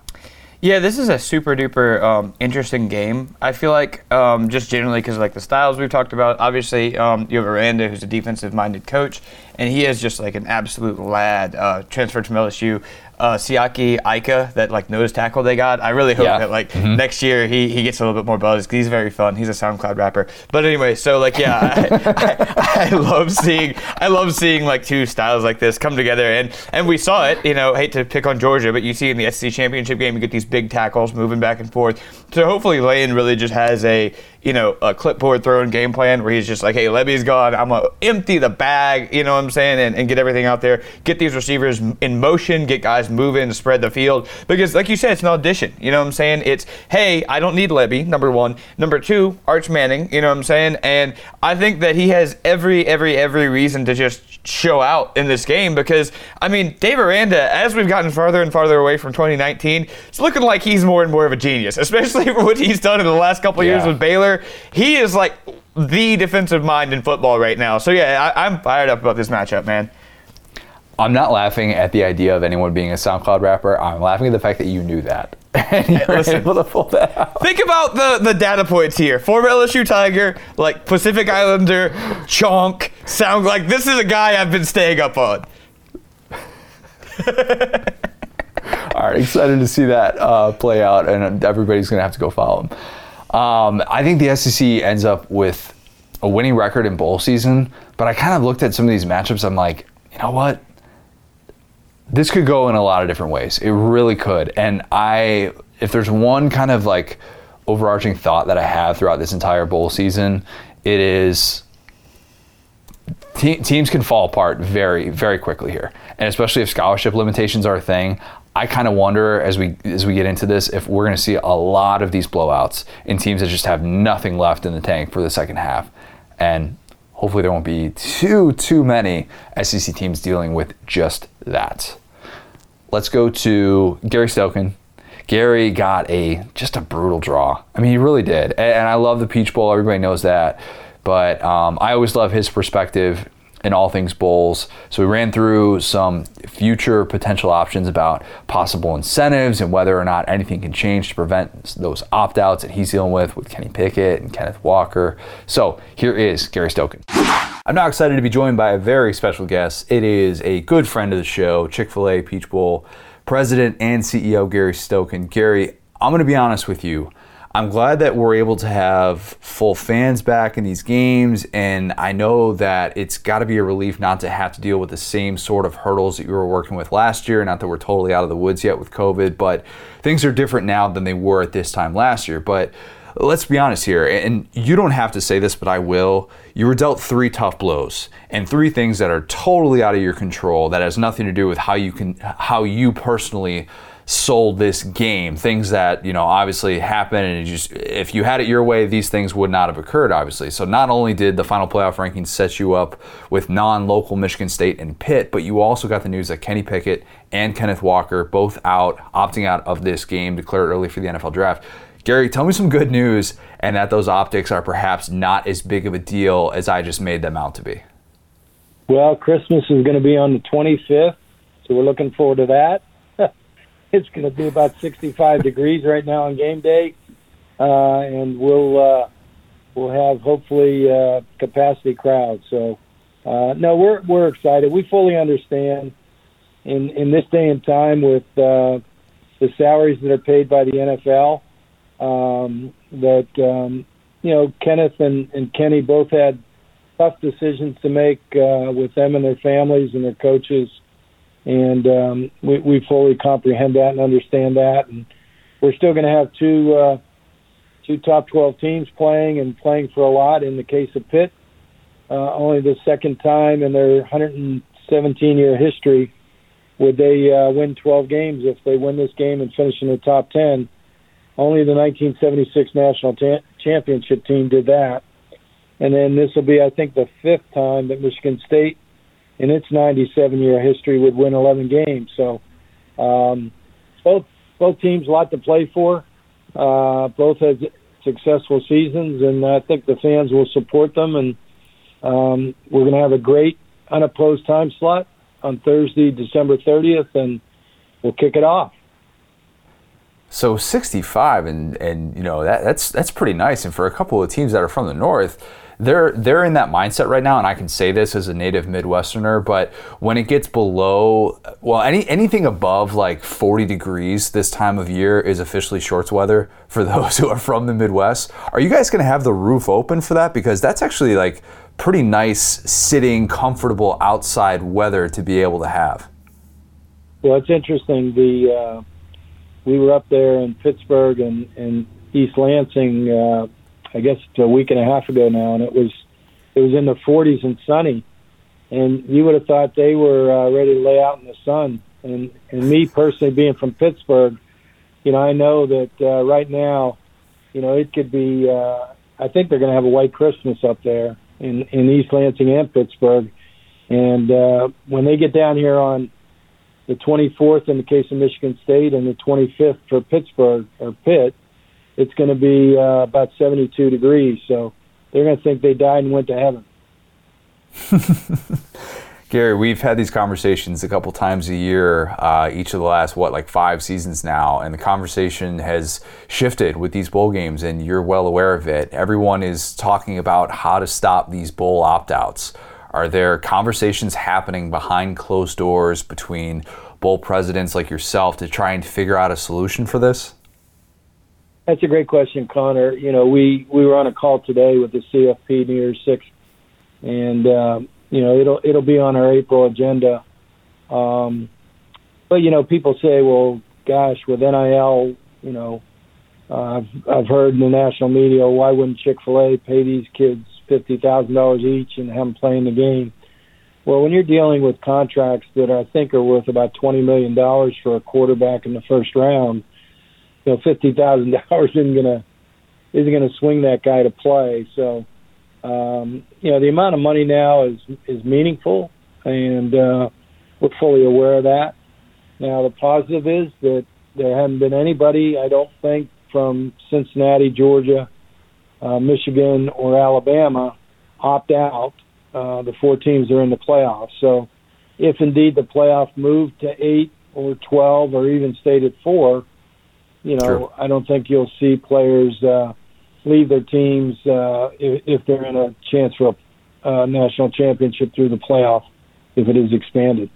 Yeah, this is a super duper um, interesting game. I feel like um, just generally because like the styles we've talked about. Obviously, um, you have Aranda, who's a defensive-minded coach, and he is just like an absolute lad. Uh, transferred from LSU uh, Siaki Ika, that like nose tackle they got. I really hope yeah. that like mm-hmm. next year he, he gets a little bit more buzz because he's very fun. He's a SoundCloud rapper. But anyway, so like yeah, I, I, I, love seeing I love seeing like two styles like this come together and and we saw it. You know, hate to pick on Georgia, but you see in the SEC championship game you get these big tackles moving back and forth. So hopefully Lane really just has a you know, a clipboard throwing game plan where he's just like, hey, Lebby's gone. I'm going to empty the bag, you know what I'm saying, and, and, get everything out there, get these receivers in motion, get guys moving, spread the field. Because, like you said, it's an audition. You know what I'm saying? It's, hey, I don't need Lebby, number one. Number two, Arch Manning, you know what I'm saying? And I think that he has every, every, every reason to just show out in this game because, I mean, Dave Aranda, as we've gotten farther and farther away from 2019, it's looking like he's more and more of a genius, especially for what he's done in the last couple yeah. years with Baylor he is like the defensive mind in football right now. So yeah, I, I'm fired up about this matchup, man. I'm not laughing at the idea of anyone being a SoundCloud rapper. I'm laughing at the fact that you knew that. and you were able to pull that out. Think about the, the data points here. Former LSU Tiger, like Pacific Islander, Chonk, sound like this is a guy I've been staying up on. All right, excited to see that uh, play out, and everybody's going to have to go follow him. Um, I think the SEC ends up with a winning record in bowl season, but I kind of looked at some of these matchups. I'm like, you know what? This could go in a lot of different ways. It really could. And I, if there's one kind of like overarching thought that I have throughout this entire bowl season, it is te- teams can fall apart very, very quickly here. And especially if scholarship limitations are a thing, I kind of wonder as we as we get into this if we're going to see a lot of these blowouts in teams that just have nothing left in the tank for the second half, and hopefully there won't be too too many SEC teams dealing with just that. Let's go to Gary Stokan. Gary got a just a brutal draw. I mean, he really did, and I love the Peach Bowl. Everybody knows that, but um, I always love his perspective in all things bowls. So we ran through some future potential options about possible incentives and whether or not anything can change to prevent those opt outs that he's dealing with with Kenny Pickett and Kenneth Walker. So here is Gary Stokan. I'm now excited to be joined by a very special guest. It is a good friend of the show, Chick fil A Peach Bowl president and CEO Gary Stokan. Gary, I'm going to be honest with you. I'm glad that we're able to have full fans back in these games, and I know that it's got to be a relief not to have to deal with the same sort of hurdles that you were working with last year. Not that we're totally out of the woods yet with COVID, but things are different now than they were at this time last year. But let's be honest here, and you don't have to say this, but I will. You were dealt three tough blows and three things that are totally out of your control that has nothing to do with how you can how you personally sold this game. Things that, you know, obviously happen and just if you had it your way, these things would not have occurred, obviously. So not only did the final playoff rankings set you up with non-local Michigan State and Pitt, but you also got the news that Kenny Pickett and Kenneth Walker both out, opting out of this game, declared early for the NFL draft. Gary, tell me some good news and that those optics are perhaps not as big of a deal as I just made them out to be. Well, Christmas is going to be on the 25th, so we're looking forward to that it's going to be about 65 degrees right now on game day, uh, and we'll uh, we'll have hopefully uh, capacity crowds. So uh, no, we're we're excited. We fully understand in in this day and time with uh, the salaries that are paid by the NFL um, that um, you know Kenneth and, and Kenny both had tough decisions to make uh, with them and their families and their coaches and um, we, we fully comprehend that and understand that. And we're still going to have two uh, two top 12 teams playing and playing for a lot. In the case of Pitt, uh, only the second time in their 117 year history would they uh, win 12 games if they win this game and finish in the top 10. Only the 1976 national ta- championship team did that. And then this will be, I think, the fifth time that Michigan State in its 97 year history would win 11 games. So um, both both teams a lot to play for. Uh, both had successful seasons, and I think the fans will support them. And um, we're going to have a great unopposed time slot on Thursday, December 30th, and we'll kick it off. So 65, and and you know that that's that's pretty nice. And for a couple of teams that are from the north, they're they're in that mindset right now. And I can say this as a native Midwesterner, but when it gets below, well, any anything above like 40 degrees this time of year is officially shorts weather for those who are from the Midwest. Are you guys going to have the roof open for that? Because that's actually like pretty nice sitting, comfortable outside weather to be able to have. Well, it's interesting. The uh, we were up there in Pittsburgh and, and East Lansing, uh, I guess a week and a half ago now, and it was it was in the 40s and sunny, and you would have thought they were uh, ready to lay out in the sun. And and me personally, being from Pittsburgh, you know, I know that uh, right now, you know, it could be. Uh, I think they're going to have a white Christmas up there in in East Lansing and Pittsburgh, and uh, when they get down here on the 24th in the case of Michigan State, and the 25th for Pittsburgh or Pitt, it's going to be uh, about 72 degrees. So they're going to think they died and went to heaven. Gary, we've had these conversations a couple times a year, uh, each of the last, what, like five seasons now, and the conversation has shifted with these bowl games, and you're well aware of it. Everyone is talking about how to stop these bowl opt outs. Are there conversations happening behind closed doors between bowl presidents like yourself to try and figure out a solution for this? That's a great question, Connor. You know, we we were on a call today with the CFP New Year's Six, and um, you know it'll it'll be on our April agenda. Um, but you know, people say, well, gosh, with NIL, you know, uh, I've, I've heard in the national media, why wouldn't Chick Fil A pay these kids fifty thousand dollars each and have them playing the game. Well, when you're dealing with contracts that I think are worth about twenty million dollars for a quarterback in the first round, you know, fifty thousand dollars isn't gonna isn't gonna swing that guy to play. So, um, you know, the amount of money now is is meaningful, and uh, we're fully aware of that. Now, the positive is that there haven't been anybody, I don't think, from Cincinnati, Georgia, uh, Michigan, or Alabama opt out. Uh, the four teams are in the playoffs. So, if indeed the playoff moved to eight or twelve or even stayed at four, you know, True. I don't think you'll see players uh, leave their teams uh, if, if they're in a chance for a uh, national championship through the playoff if it is expanded.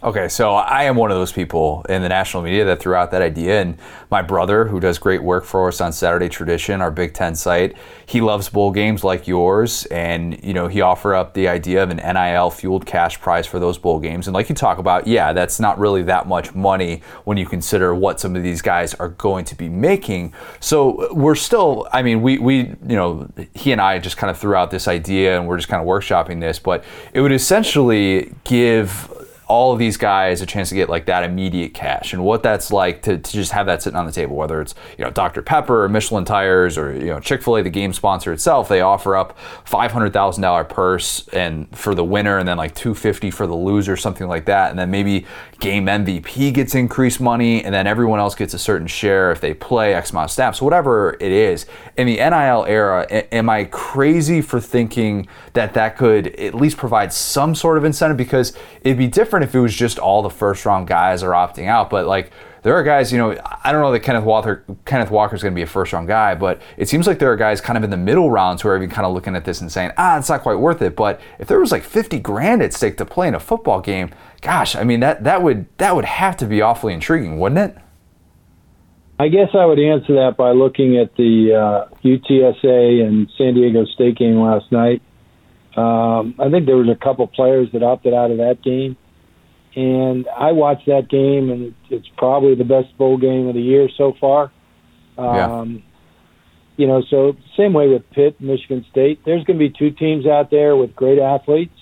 Okay, so I am one of those people in the national media that threw out that idea. And my brother, who does great work for us on Saturday Tradition, our Big Ten site, he loves bowl games like yours. And, you know, he offered up the idea of an NIL fueled cash prize for those bowl games. And like you talk about, yeah, that's not really that much money when you consider what some of these guys are going to be making. So we're still, I mean, we, we you know, he and I just kind of threw out this idea and we're just kind of workshopping this, but it would essentially give all of these guys a chance to get like that immediate cash. And what that's like to, to just have that sitting on the table whether it's you know dr pepper or michelin tires or you know chick-fil-a the game sponsor itself they offer up $500000 purse and for the winner and then like 250 for the loser something like that. And then maybe game mvp gets increased money and then everyone else gets a certain share if they play x amount of snaps whatever it is in the nil era am i crazy for thinking that that could at least provide some sort of incentive because it'd be different if it was just all the first round guys are opting out, but like there are guys, you know, I don't know that Kenneth Walker Kenneth Walker is going to be a first round guy, but it seems like there are guys kind of in the middle rounds who are even kind of looking at this and saying, ah, it's not quite worth it. But if there was like 50 grand at stake to play in a football game, gosh, I mean that that would that would have to be awfully intriguing, wouldn't it? I guess I would answer that by looking at the uh, UTSA and San Diego State game last night. Um, I think there was a couple players that opted out of that game and I watched that game, and it's probably the best bowl game of the year so far. Um, yeah. You know, so same way with Pitt, Michigan State. There's going to be two teams out there with great athletes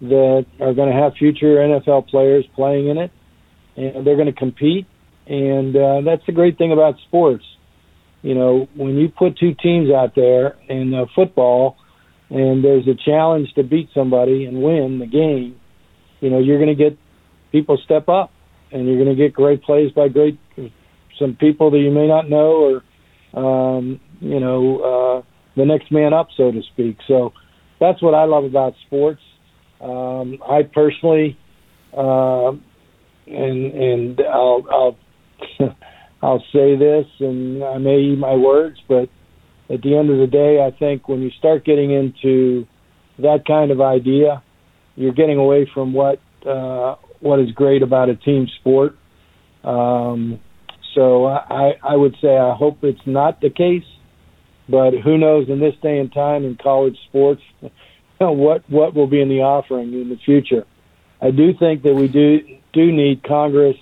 that are going to have future NFL players playing in it, and they're going to compete. And uh, that's the great thing about sports. You know, when you put two teams out there in uh, football, and there's a challenge to beat somebody and win the game, you know, you're going to get people step up, and you're going to get great plays by great some people that you may not know, or um, you know, uh, the next man up, so to speak. So that's what I love about sports. Um, I personally, uh, and and I'll I'll I'll say this, and I may eat my words, but at the end of the day, I think when you start getting into that kind of idea, you're getting away from what uh, what is great about a team sport. Um, so I, I would say I hope it's not the case, but who knows in this day and time in college sports what what will be in the offering in the future. I do think that we do do need Congress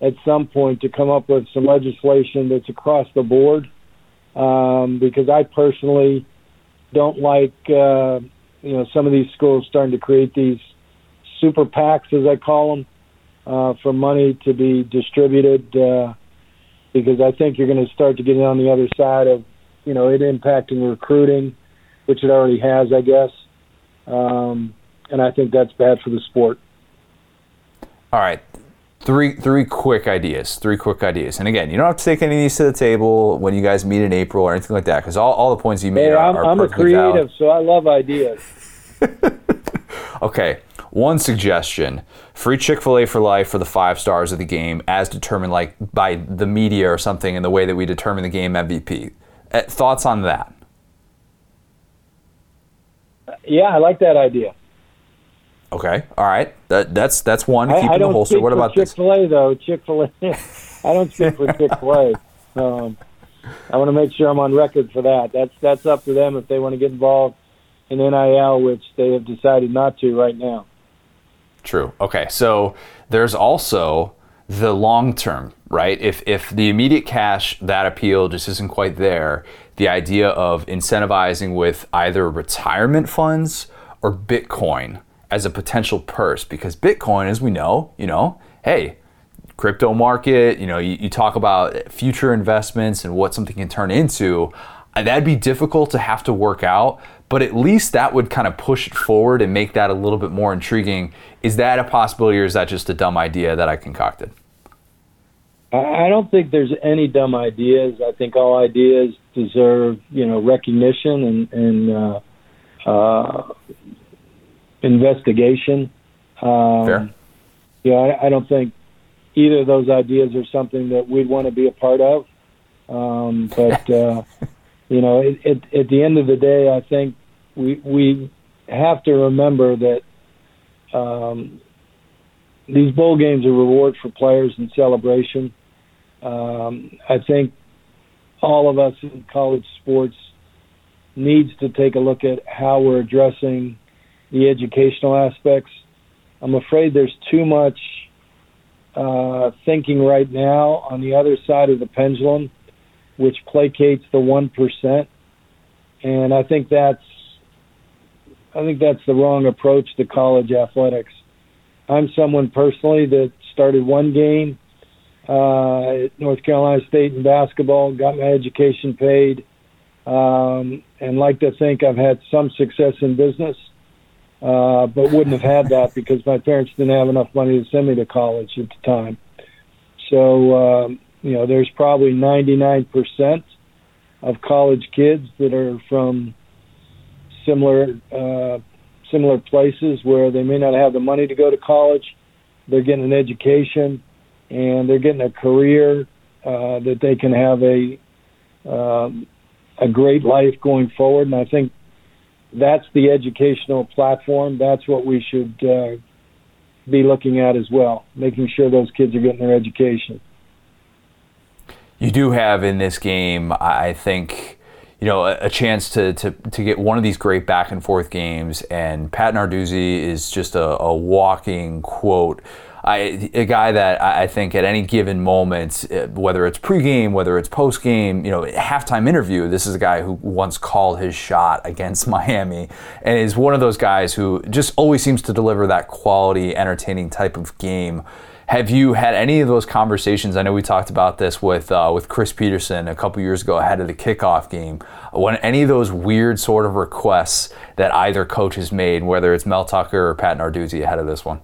at some point to come up with some legislation that's across the board, um, because I personally don't like uh, you know some of these schools starting to create these super PACs, as I call them, uh, for money to be distributed. Uh, because I think you're going to start to get on the other side of, you know, it impacting recruiting, which it already has, I guess. Um, and I think that's bad for the sport. All right, three three quick ideas. Three quick ideas. And again, you don't have to take any of these to the table when you guys meet in April or anything like that, because all, all the points you made are, I'm, are I'm a creative, valid. so I love ideas. okay, one suggestion: free Chick Fil A for life for the five stars of the game, as determined like by the media or something in the way that we determine the game MVP. Uh, thoughts on that? Yeah, I like that idea. Okay, all right. That, that's that's one. I, Keep I in the holster. What about Chick Fil A though? Chick Fil A. I don't speak for Chick Fil A. Um, I want to make sure I'm on record for that. That's that's up to them if they want to get involved in NIL, which they have decided not to right now. True. Okay, so there's also the long term, right? If if the immediate cash that appeal just isn't quite there, the idea of incentivizing with either retirement funds or Bitcoin as a potential purse, because Bitcoin, as we know, you know, hey, crypto market, you know, you, you talk about future investments and what something can turn into. Uh, that'd be difficult to have to work out, but at least that would kind of push it forward and make that a little bit more intriguing. Is that a possibility or is that just a dumb idea that I concocted? I don't think there's any dumb ideas. I think all ideas deserve, you know, recognition and, and uh, uh, investigation. Um, Fair. Yeah, I, I don't think either of those ideas are something that we'd want to be a part of. Um, but uh, you know, it, it, at the end of the day, I think we we have to remember that um, these bowl games are reward for players and celebration. Um, I think all of us in college sports needs to take a look at how we're addressing the educational aspects. I'm afraid there's too much uh, thinking right now on the other side of the pendulum which placates the one percent, and I think that's I think that's the wrong approach to college athletics. I'm someone personally that started one game uh, at North Carolina State in basketball, got my education paid, um, and like to think I've had some success in business, uh, but wouldn't have had that because my parents didn't have enough money to send me to college at the time. So um, you know, there's probably 99% of college kids that are from similar uh, similar places where they may not have the money to go to college. They're getting an education and they're getting a career uh, that they can have a um, a great life going forward. And I think that's the educational platform. That's what we should uh, be looking at as well, making sure those kids are getting their education you do have in this game, I think, you know, a, a, chance to, to, to get one of these great back and forth games. And Pat Narduzzi is just a, a walking quote. I, a guy that I think at any given moment, uh, whether it's pregame, whether it's postgame, you know, halftime interview, this is a guy who once called his shot against Miami and is one of those guys who just always seems to deliver that quality, entertaining type of game have you had any of those conversations? I know we talked about this with uh, with Chris Petersen a couple years ago ahead of the kickoff game. When any of those weird sort of requests that either coach has made, whether it's Mel Tucker or Pat Narduzzi ahead of this one?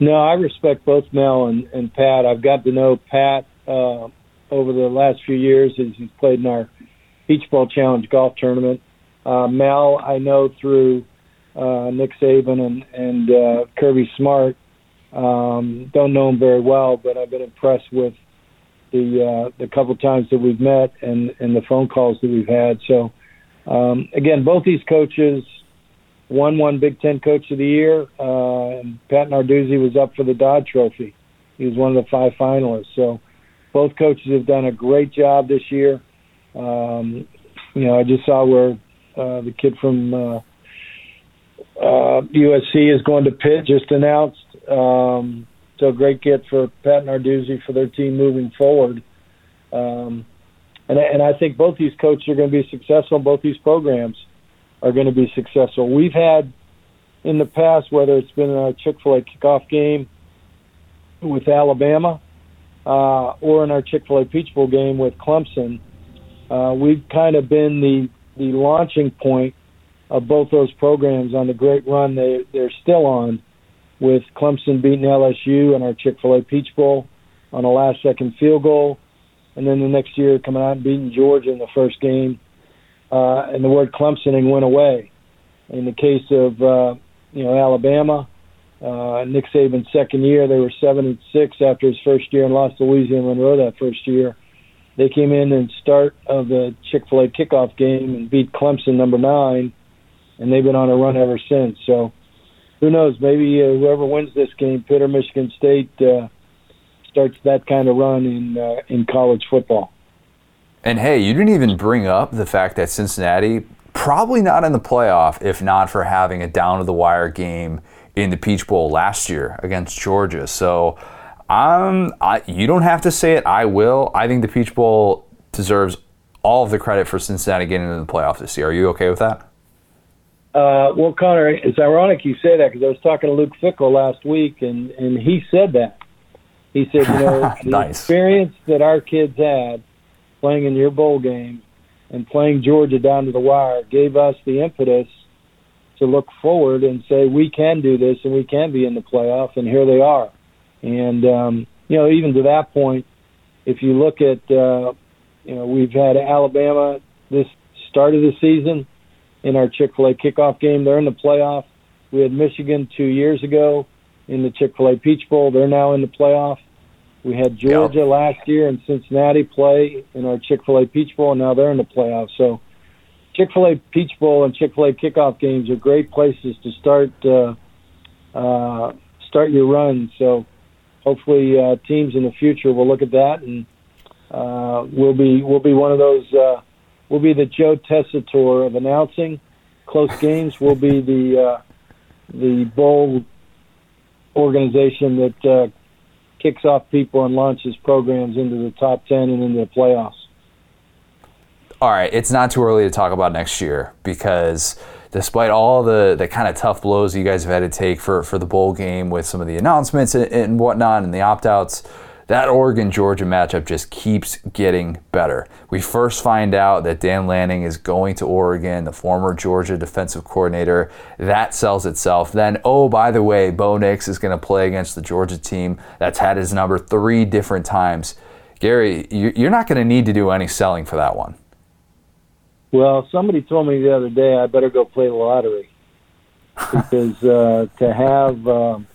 No, I respect both Mel and, and Pat. I've got to know Pat uh, over the last few years as he's played in our Peach Bowl Challenge golf tournament. Uh, Mel, I know through uh, Nick Saban and, and uh, Kirby Smart. Um, don't know him very well, but I've been impressed with the uh, the couple times that we've met and, and the phone calls that we've had. So um, again, both these coaches won one Big Ten Coach of the Year, uh, and Pat Narduzzi was up for the Dodd Trophy. He was one of the five finalists. So both coaches have done a great job this year. Um, you know, I just saw where uh, the kid from uh, uh, USC is going to Pitt, just announced. Um, so great get for Pat Narduzzi for their team moving forward. Um, and, and I think both these coaches are going to be successful. In both these programs are going to be successful. We've had in the past, whether it's been a Chick Fil A kickoff game with Alabama uh, or in our Chick Fil A Peach Bowl game with Clemson, uh, we've kind of been the the launching point of both those programs on the great run they they're still on, with Clemson beating LSU in our Chick Fil A Peach Bowl on a last second field goal, and then the next year coming out and beating Georgia in the first game, uh, and the word Clemsoning went away. In the case of uh, you know Alabama, uh, Nick Saban's second year, they were seven and six after his first year and lost to Louisiana Monroe that first year. They came in and start of the Chick Fil A kickoff game and beat Clemson number nine, and they've been on a run ever since. So who knows? Maybe uh, whoever wins this game, Pitt or Michigan State, uh, starts that kind of run in uh, in college football. And hey, you didn't even bring up the fact that Cincinnati probably not in the playoff if not for having a down to the wire game in the Peach Bowl last year against Georgia. So, um, I, you don't have to say it. I will. I think the Peach Bowl deserves all of the credit for Cincinnati getting into the playoff this year. Are you okay with that? Uh, well, Connor, it's ironic you say that because I was talking to Luke Fickell last week, and and he said that. He said, you know, the nice. experience that our kids had playing in your bowl game and playing Georgia down to the wire gave us the impetus to look forward and say we can do this and we can be in the playoff, and here they are. And um, you know, even to that point, if you look at, uh, you know, we've had Alabama this start of the season in our Chick Fil A kickoff game. They're in the playoff. We had Michigan two years ago in the Chick Fil A Peach Bowl. They're now in the playoff. We had Georgia Yep. last year and Cincinnati play in our Chick Fil A Peach Bowl, and now they're in the playoff. So, Chick Fil A Peach Bowl and Chick Fil A kickoff games are great places to start uh, uh, start your run. So, hopefully, uh, teams in the future will look at that, and uh, we'll be we'll be one of those. Uh, we'll be the Joe Tessitore of announcing close games. We'll be the uh, the bowl organization that uh, kicks off people and launches programs into the top ten and into the playoffs. all right, it's not too early to talk about next year because despite all the, the kind of tough blows you guys have had to take for, for the bowl game with some of the announcements and, and whatnot and the opt outs, that Oregon Georgia matchup just keeps getting better. We first find out that Dan Lanning is going to Oregon, the former Georgia defensive coordinator. That sells itself. Then, oh, by the way, Bo Nix is going to play against the Georgia team that's had his number three different times. Gary, you- you're not going to need to do any selling for that one. Well, somebody told me the other day I better go play the lottery because uh, to have um,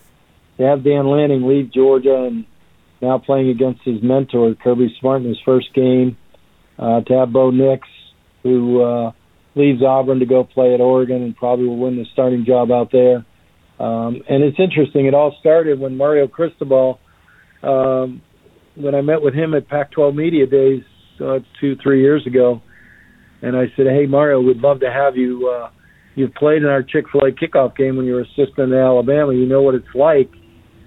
to have Dan Lanning leave Georgia and now playing against his mentor Kirby Smart in his first game, uh, to have Bo Nix who uh, leaves Auburn to go play at Oregon and probably will win the starting job out there. Um, and it's interesting. It all started when Mario Cristobal, um, when I met with him at Pac-12 Media Days uh, two, three years ago and I said, "Hey Mario, we'd love to have you. Uh, you've played in our Chick Fil A kickoff game when you were assistant in Alabama. You know what it's like.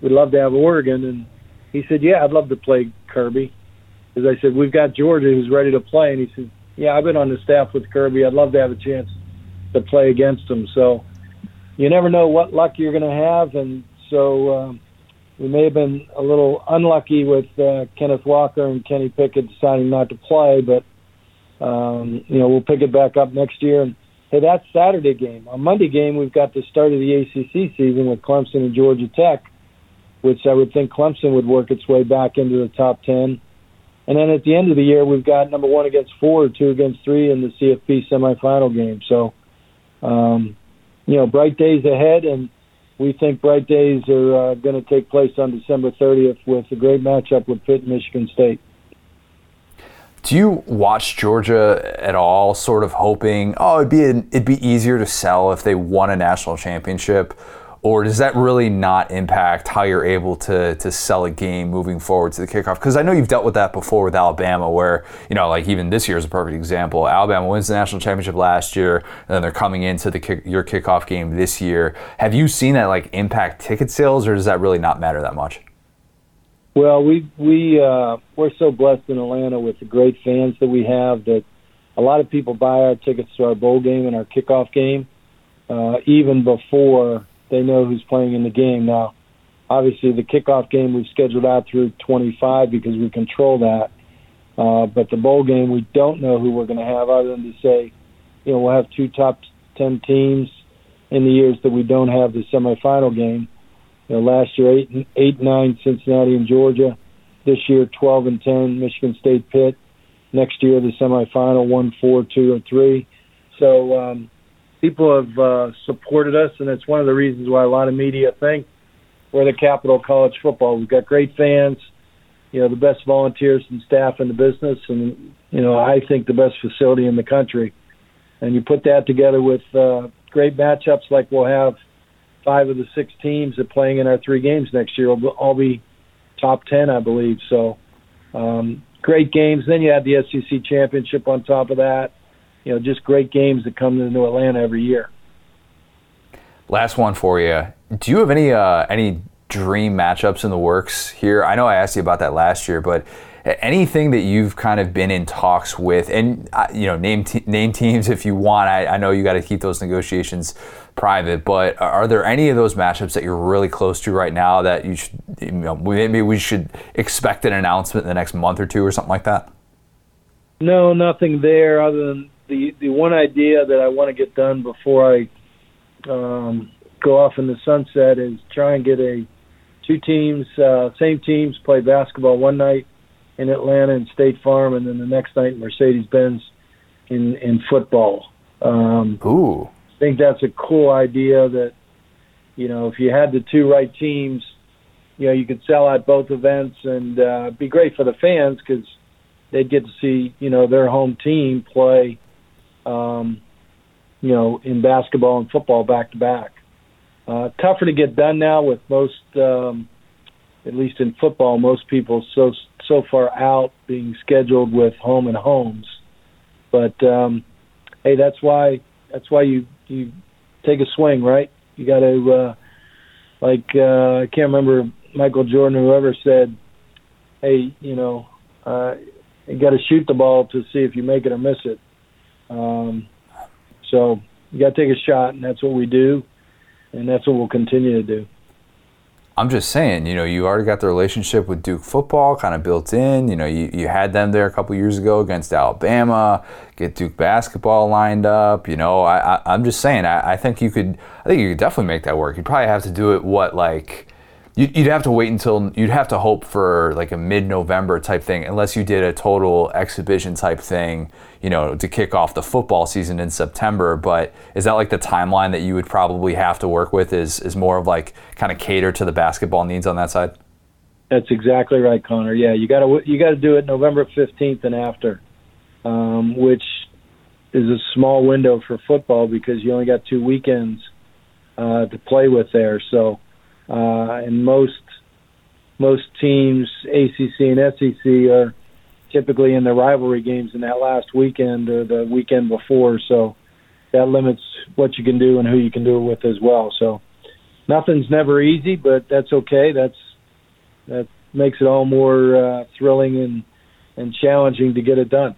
We'd love to have Oregon." And he said, "Yeah, I'd love to play Kirby." Because I said, "We've got Georgia who's ready to play," and he said, "Yeah, I've been on the staff with Kirby. I'd love to have a chance to play against him." So you never know what luck you're going to have, and so. Um, we may have been a little unlucky with uh, Kenneth Walker and Kenny Pickett deciding not to play, but um, you know, we'll pick it back up next year. And hey, that's Saturday game. On Monday game, we've got the start of the ACC season with Clemson and Georgia Tech, which I would think Clemson would work its way back into the top ten. And then at the end of the year, we've got number one against four, two against three in the CFP semifinal game. So, um, you know, bright days ahead, and we think bright days are uh, going to take place on December 30th with a great matchup with Pitt and Michigan State. Do you watch Georgia at all, sort of hoping, oh, it'd be an, it'd be easier to sell if they won a national championship, or does that really not impact how you're able to to sell a game moving forward to the kickoff? Because I know you've dealt with that before with Alabama, where you know, like even this year is a perfect example. Alabama wins the national championship last year, and then they're coming into the kick, your kickoff game this year. Have you seen that like impact ticket sales, or does that really not matter that much? Well, we we uh, we're so blessed in Atlanta with the great fans that we have that a lot of people buy our tickets to our bowl game and our kickoff game uh, even before they know who's playing in the game. Now, obviously, the kickoff game we've scheduled out through 25 because we control that. Uh, but the bowl game, we don't know who we're going to have, other than to say, you know, we'll have two top 10 teams in the years that we don't have the semifinal game. You know, last year eight eight nine Cincinnati and Georgia. This year twelve and ten Michigan State Pitt. Next year the semifinal one four two and three. So um, people have uh, supported us, and it's one of the reasons why a lot of media think we're the capital of college football. We've got great fans, you know, the best volunteers and staff in the business, and you know, I think the best facility in the country. And you put that together with uh, great matchups like we'll have five of the six teams that playing in our three games next year will all be top ten, I believe. So um, great games. Then you have the SEC championship on top of that. You know, just great games that come into Atlanta every year. Last one for you. Do you have any uh, any dream matchups in the works here? I know I asked you about that last year, but anything that you've kind of been in talks with, and uh, you know, name te- name teams if you want. I, I know you got to keep those negotiations private, but are there any of those matchups that you're really close to right now that you should, you know, maybe we should expect an announcement in the next month or two or something like that? No, nothing there other than the the one idea that I want to get done before I um, go off in the sunset is try and get a two teams, uh, same teams play basketball one night in Atlanta and State Farm, and then the next night Mercedes Benz in in football. Um, Ooh, I think that's a cool idea. That you know, if you had the two right teams, you know, you could sell out both events and uh, be great for the fans because they'd get to see you know their home team play. Um, you know, in basketball and football back to back. Uh, tougher to get done now with most, um, at least in football, most people so so far out being scheduled with home and homes. But um, hey, that's why that's why you you take a swing, right? You got to uh, like uh, I can't remember Michael Jordan or whoever said, hey, you know, uh, you got to shoot the ball to see if you make it or miss it. Um, so you got to take a shot, and that's what we do, and that's what we'll continue to do. I'm just saying, you know, you already got the relationship with Duke football kind of built in. You know, you, you had them there a couple years ago against Alabama, get Duke basketball lined up. You know, I, I, am just saying, I, I think you could, I think you could definitely make that work. You'd probably have to do it, what, like, you'd have to wait until you'd have to hope for like a mid-November type thing, unless you did a total exhibition type thing, you know, to kick off the football season in September. But is that like the timeline that you would probably have to work with? Is is more of like kind of cater to the basketball needs on that side? That's exactly right, Connor. Yeah, you got to you got to do it November fifteenth and after, um, which is a small window for football because you only got two weekends uh, to play with there. So uh, and most most teams, ACC and SEC, are typically in the rivalry games in that last weekend or the weekend before. So that limits what you can do and who you can do it with as well. So nothing's never easy, but that's okay. That's that makes it all more uh, thrilling and and challenging to get it done.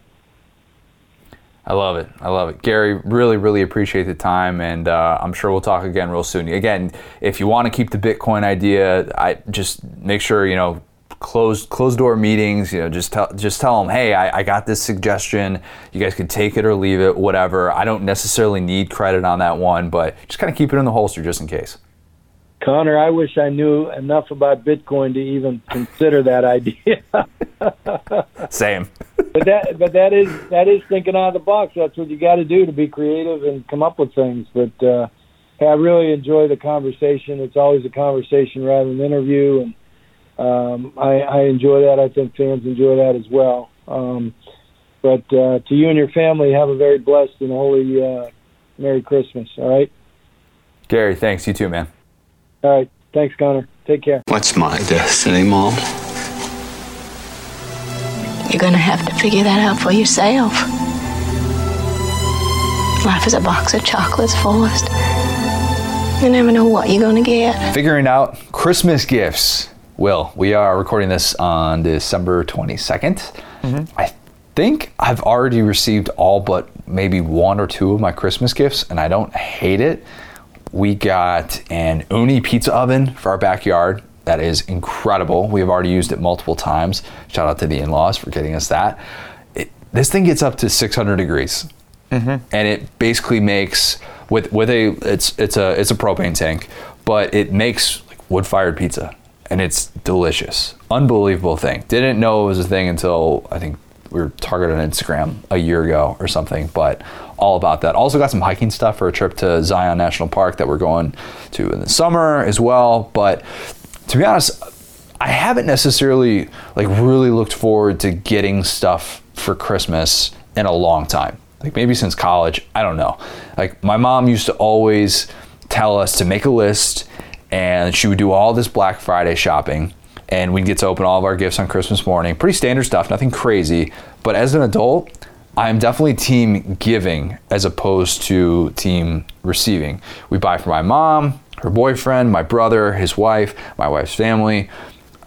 I love it. I love it. Gary, really, really appreciate the time, and uh, I'm sure we'll talk again real soon. Again, if you want to keep the Bitcoin idea, I just make sure you know closed closed door meetings. You know, just tell just tell them, hey, I, I got this suggestion. You guys can take it or leave it, whatever. I don't necessarily need credit on that one, but just kind of keep it in the holster just in case. Connor, I wish I knew enough about Bitcoin to even consider that idea. Same. but that but that is that is thinking out of the box. That's what you got to do to be creative and come up with things. But uh, I really enjoy the conversation. It's always a conversation rather than an interview, and um, I, I enjoy that. I think fans enjoy that as well. Um, but uh, to you and your family, have a very blessed and holy uh, Merry Christmas. All right. Gary, thanks. You too, man. All right. Thanks, Connor. Take care. What's my destiny, Mom? You're gonna have to figure that out for yourself. Life is a box of chocolates, Forrest. You never know what you're gonna get. Figuring out Christmas gifts. Will, we are recording this on December 22nd. Mm-hmm. I think I've already received all but maybe one or two of my Christmas gifts, and I don't hate it. We got an Ooni pizza oven for our backyard. That is incredible. We have already used it multiple times. Shout out to the in laws for getting us that. It, this thing gets up to 600 degrees mm-hmm. and it basically makes with with a it's it's a it's a propane tank, but it makes like wood fired pizza, and it's delicious, unbelievable thing. Didn't know it was a thing until I think we were targeted on Instagram a year ago or something, but all about that. Also got some hiking stuff for a trip to Zion National Park that we're going to in the summer as well. But to be honest, I haven't necessarily like really looked forward to getting stuff for Christmas in a long time. Like maybe since college, I don't know. Like my mom used to always tell us to make a list and she would do all this Black Friday shopping and we'd get to open all of our gifts on Christmas morning. Pretty standard stuff, nothing crazy. But as an adult, I'm definitely team giving as opposed to team receiving. We buy for my mom, her boyfriend, my brother, his wife, my wife's family.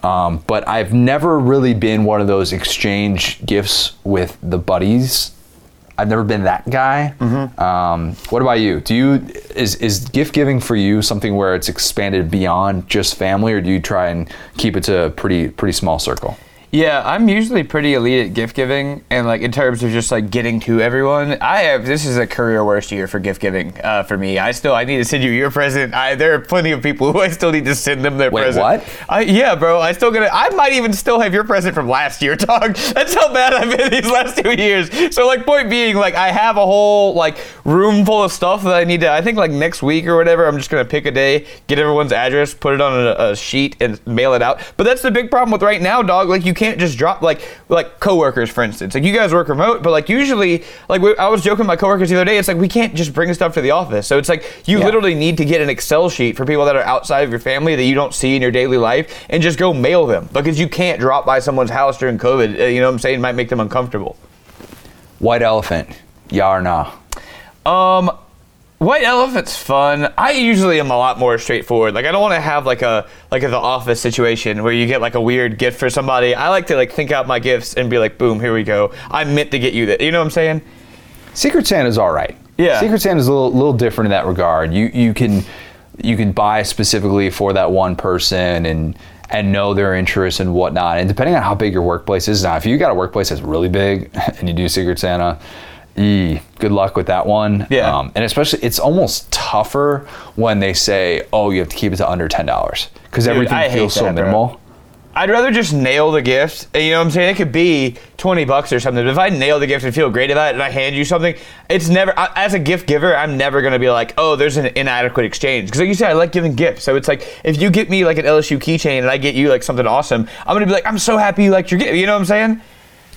Um, but I've never really been one of those exchange gifts with the buddies. I've never been that guy. Um, what about you? Do you is is gift giving for you something where it's expanded beyond just family, or do you try and keep it to a pretty pretty small circle? Yeah, I'm usually pretty elite at gift giving, and like in terms of just like getting to everyone. I have this is a career worst year for gift giving uh, for me. I still I need to send you your present. I there are plenty of people who I still need to send them their Wait, present. what? I, yeah, bro. I still gonna. I might even still have your present from last year, dog. That's how bad I've been these last two years. So like, point being, like I have a whole like room full of stuff that I need to. I think like next week or whatever, I'm just gonna pick a day, get everyone's address, put it on a, a sheet, and mail it out. But that's the big problem with right now, dog. Like you can't just drop like like coworkers, for instance. Like you guys work remote, but like usually, like we, I was joking with my coworkers the other day. It's like we can't just bring stuff to the office. So it's like you Yeah. literally need to get an Excel sheet for people that are outside of your family that you don't see in your daily life, and just go mail them because you can't drop by someone's house during COVID. Uh, you know what I'm saying? It might make them uncomfortable. White elephant, yeah or nah? Um, White Elephant's fun. I usually am a lot more straightforward. Like I don't want to have like a like a the office situation where you get like a weird gift for somebody. I like to like think out my gifts and be like, boom, here we go. I meant to get you that. You know what I'm saying? Secret Santa's all right. Yeah. Secret Santa's a little, little different in that regard. You you can you can buy specifically for that one person and and know their interests and whatnot. And depending on how big your workplace is, now if you got a workplace that's really big and you do Secret Santa, ee, good luck with that one. Yeah. Um, and especially, it's almost tougher when they say, "Oh, you have to keep it to under ten dollars," because everything I hate feels so that, bro. minimal. I'd rather just nail the gift. and You know what I'm saying? It could be 20 bucks or something. But if I nail the gift and feel great about it and I hand you something, it's never, I- as a gift giver, I'm never going to be like, oh, there's an inadequate exchange. Because like you said, I like giving gifts. So it's like, if you get me like an LSU keychain and I get you like something awesome, I'm going to be like, I'm so happy you liked your gift. You know what I'm saying?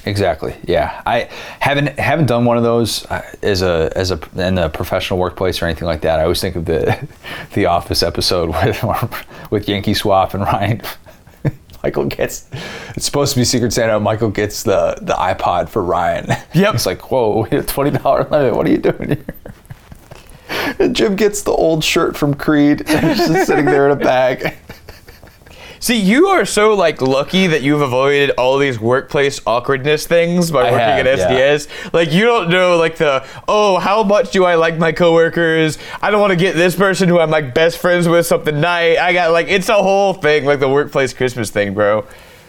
Exactly. Yeah, I haven't haven't done one of those uh, as a as a in a professional workplace or anything like that. I always think of the the Office episode with with Yankee Swap and Ryan. Michael gets it's supposed to be Secret Santa. Michael gets the the iPod for Ryan. Yep. It's like, "Whoa, we had a twenty dollar limit. What are you doing here?" And Jim gets the old shirt from Creed, and it's just sitting there in a bag. See, you are so like lucky that you've avoided all these workplace awkwardness things by I working have, at yeah. SDS. Like you don't know like the oh how much do I like my coworkers? I don't want to get this person who I'm like best friends with something night. I got like it's a whole thing like the workplace Christmas thing, bro.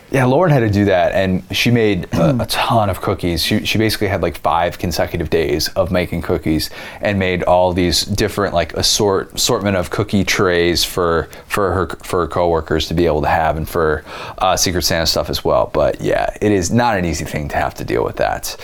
Yeah, Lauren had to do that, and she made a, a ton of cookies. She, she basically had like five consecutive days of making cookies, and made all these different like assort assortment of cookie trays for for her for her coworkers to be able to have, and for uh, Secret Santa stuff as well. But yeah, it is not an easy thing to have to deal with that.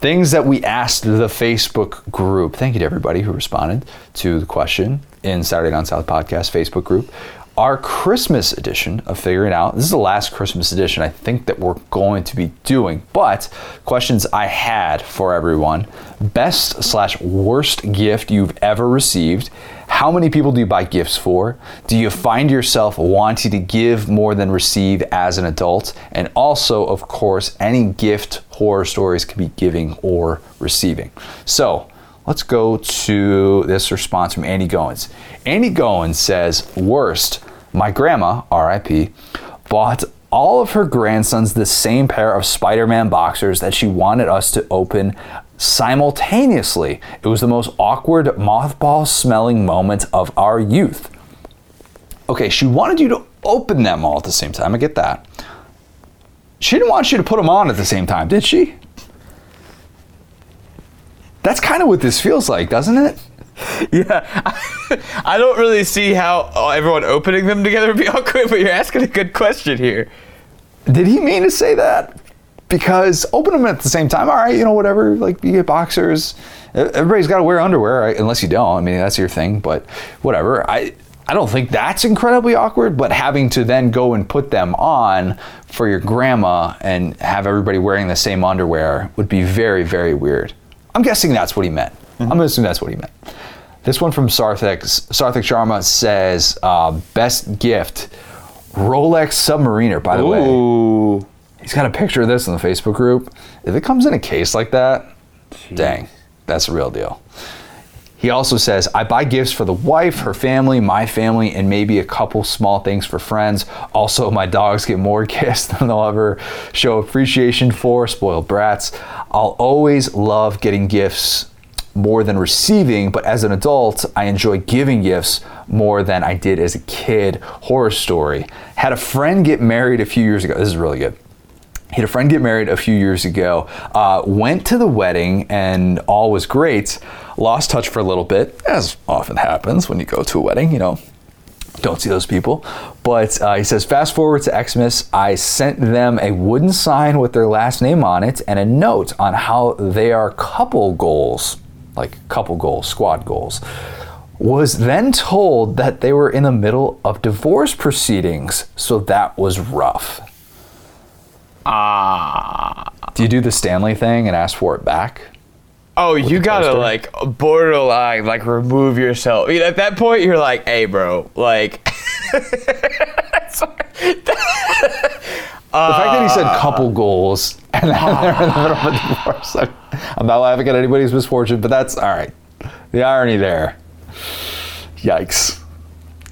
Things that we asked the Facebook group. Thank you to everybody who responded to the question in Saturday Down South podcast Facebook group our Christmas edition of Figuring Out. This is the last Christmas edition I think that we're going to be doing. But questions I had for everyone: best slash worst gift you've ever received. How many people do you buy gifts for? Do you find yourself wanting to give more than receive as an adult? And also, of course, any gift horror stories can be giving or receiving. So let's go to this response from Andy Goins. Andy Goins says, worst, my grandma, RIP, bought all of her grandsons the same pair of Spider Man boxers that she wanted us to open simultaneously. It was the most awkward, mothball smelling moment of our youth. Okay, she wanted you to open them all at the same time. I get that. She didn't want you to put them on at the same time, did she? That's kind of what this feels like, doesn't it? Yeah, I don't really see how uh, everyone opening them together would be awkward, but you're asking a good question here. Did he mean to say that? Because open them at the same time. All right, you know, whatever. Like you get boxers. Everybody's got to wear underwear, right? unless you don't. I mean, that's your thing. But whatever. I I don't think that's incredibly awkward. But having to then go and put them on for your grandma and have everybody wearing the same underwear would be very very weird. I'm guessing that's what he meant. I'm assuming that's what he meant. This one from Sarthik, Sarthik Sharma says, uh, best gift, Rolex Submariner, by the way. He's got a picture of this in the Facebook group. If it comes in a case like that, dang, that's a real deal. He also says, I buy gifts for the wife, her family, my family, and maybe a couple small things for friends. Also, my dogs get more gifts than they'll ever show appreciation for, spoiled brats. I'll always love getting gifts more than receiving, but as an adult, I enjoy giving gifts more than I did as a kid. Horror story. Had a friend get married a few years ago. This is really good. He had a friend get married a few years ago, uh, went to the wedding, and all was great. Lost touch for a little bit, as often happens when you go to a wedding, you know, don't see those people. But uh, he says, fast forward to Xmas, I sent them a wooden sign with their last name on it and a note on how they are couple goals, like couple goals, squad goals. Was then told that they were in the middle of divorce proceedings, so that was rough. Ah. Do you do the Stanley thing and ask for it back? Oh, you gotta like borderline like remove yourself. I mean, At that point, you're like, "Hey, bro, like." The fact that he said uh, couple goals and then uh. they're in the middle of a divorce. I'm, I'm not laughing at anybody's misfortune, but that's all right. The irony there. Yikes.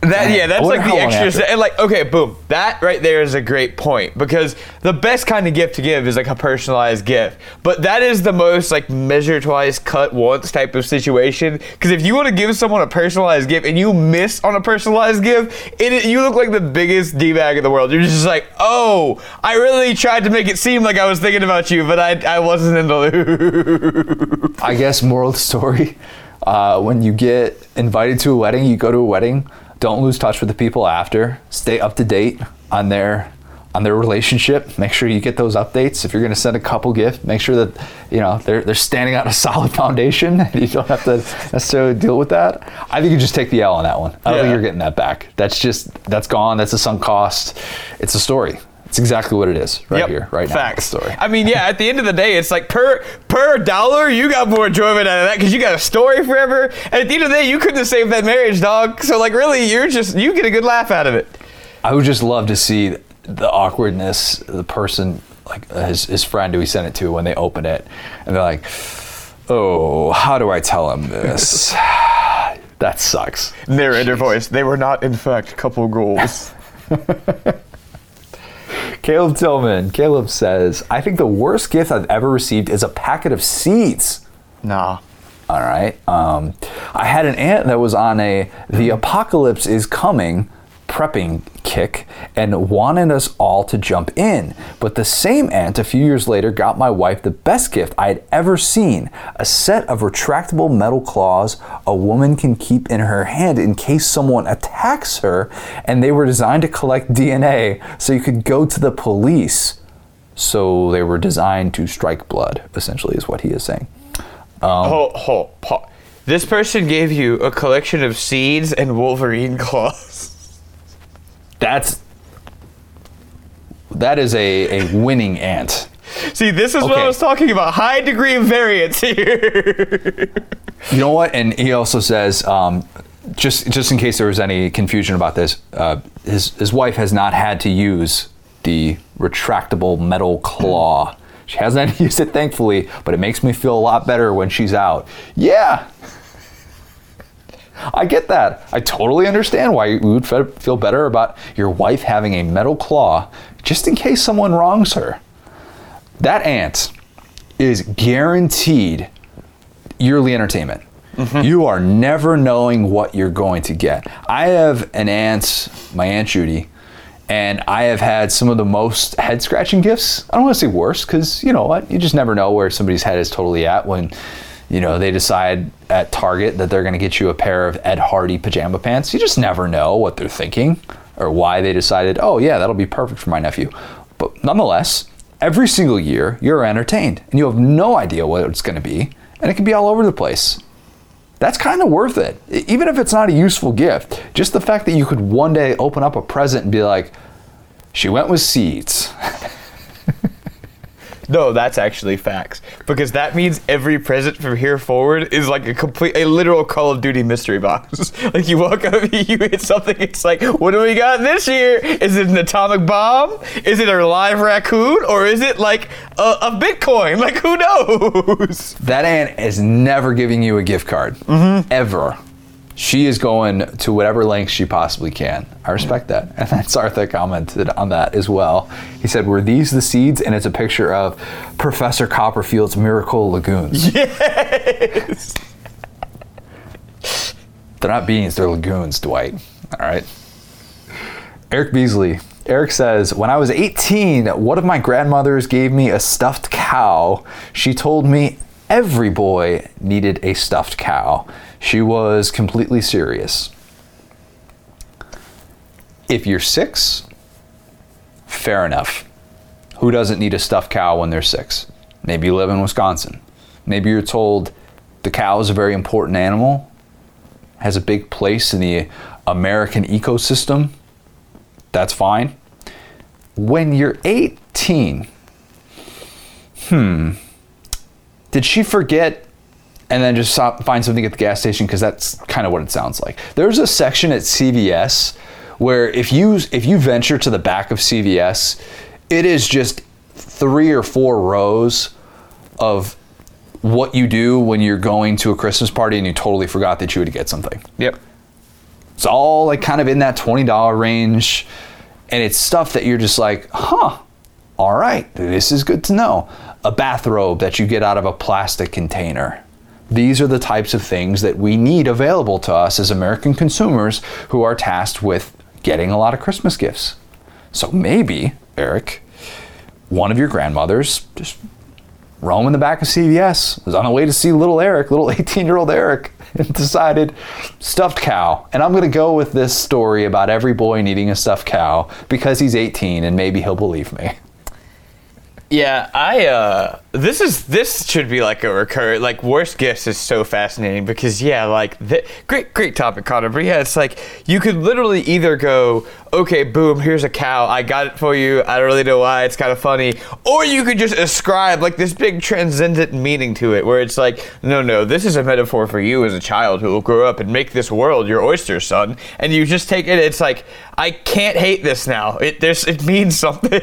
That yeah, that's like the extra. And like, okay, boom, that right there is a great point because the best kind of gift to give is like a personalized gift. But that is the most like measure twice, cut once type of situation. Because if you want to give someone a personalized gift and you miss on a personalized gift, it you look like the biggest d bag in the world. You're just like, oh, I really tried to make it seem like I was thinking about you, but I I wasn't in the loop. I guess moral story: uh, when you get invited to a wedding, you go to a wedding. Don't lose touch with the people after. Stay up to date on their on their relationship. Make sure you get those updates. If you're going to send a couple gift, make sure that you know they're they're standing on a solid foundation. and You don't have to necessarily deal with that. I think you just take the L on that one. I don't Yeah. think you're getting that back. That's just that's gone. That's a sunk cost. It's a story. It's exactly what it is right Yep, here, right now. Facts. Story. I mean, yeah. At the end of the day, it's like per per dollar, you got more enjoyment out of that because you got a story forever. And at the end of the day, you couldn't have saved that marriage, dog. So like, really, you're just you get a good laugh out of it. I would just love to see the awkwardness, the person, like his, his friend who he sent it to when they open it, and they're like, oh, how do I tell him this? that sucks. Narrator voice. They were not, in fact, couple goals. Caleb Tillman, Caleb says, I think the worst gift I've ever received is a packet of seeds. nah. All right. Um, I had an aunt that was on a the apocalypse is coming prepping kick and wanted us all to jump in. But the same aunt a few years later got my wife the best gift I had ever seen a set of retractable metal claws a woman can keep in her hand in case someone attacks her, and they were designed to collect DNA so you could go to the police. So they were designed to strike blood, essentially, is what he is saying. Oh, oh, pa- This person gave you a collection of seeds and Wolverine claws. That's that is a, a winning ant. See, this is what I was talking about. High degree of variance here. You know what? And he also says, um, just just in case there was any confusion about this, uh, his his wife has not had to use the retractable metal claw. She hasn't had to use it, thankfully, but it makes me feel a lot better when she's out. Yeah. I get that. I totally understand why you would feel better about your wife having a metal claw just in case someone wrongs her. That ant is guaranteed yearly entertainment. Mm-hmm. You are never knowing what you're going to get. I have an aunt, my aunt Judy, and I have had some of the most head scratching gifts. I don't want to say worse because you know what? You just never know where somebody's head is totally at when you know they decide at Target that they're going to get you a pair of Ed Hardy pajama pants. You just never know what they're thinking or why they decided, oh yeah, that'll be perfect for my nephew. But nonetheless, every single year you're entertained and you have no idea what it's going to be, and it can be all over the place that's kind of worth it. Even if it's not a useful gift, just the fact that you could one day open up a present and be like, she went with seeds. no, that's actually facts. Because that means every present from here forward is like a complete, a literal Call of Duty mystery box. like you walk up, you hit something, it's like, what do we got this year? Is it an atomic bomb? Is it a live raccoon? Or is it like a, a Bitcoin? Like who knows? That aunt is never giving you a gift card, mm-hmm. ever. She is going to whatever lengths she possibly can. I respect that. And then Sartha commented on that as well. He said, Were these the seeds? And it's a picture of Professor Copperfield's Miracle Legumes. Yes. They're not beans, they're legumes, Dwight. All right. Eric Beasley. Eric says, When I was 18, one of my grandmothers gave me a stuffed cow. She told me every boy needed a stuffed cow. She was completely serious. If you're six, fair enough. Who doesn't need a stuffed cow when they're six? Maybe you live in Wisconsin. Maybe you're told the cow is a very important animal has a big place in the American ecosystem, that's fine. When you're 18, hmm, did she forget and then just stop, find something at the gas station? Because that's kind of what it sounds like. There's a section at CVS where if you if you venture to the back of CVS, it is just three or four rows of what you do when you're going to a Christmas party and you totally forgot that you to get something. Yep. It's all like kind of in that $20 range. And it's stuff that you're just like, huh, all right, this is good to know. A bathrobe that you get out of a plastic container. These are the types of things that we need available to us as American consumers who are tasked with getting a lot of Christmas gifts. So maybe, Eric, one of your grandmothers just roam in the back of CVS, was on the way to see little Eric, little 18 year old Eric, and decided stuffed cow. And I'm going to go with this story about every boy needing a stuffed cow because he's 18 and maybe he'll believe me. Yeah, I uh this is this should be like a recur like worst gifts is so fascinating because yeah, like the, great great topic Connor, but yeah, it's like you could literally either go, okay, boom, here's a cow, I got it for you, I don't really know why, it's kind of funny, or you could just ascribe like this big transcendent meaning to it where it's like, no, no, this is a metaphor for you as a child who will grow up and make this world your oyster, son, and you just take it, it's like I can't hate this now. It there's it means something.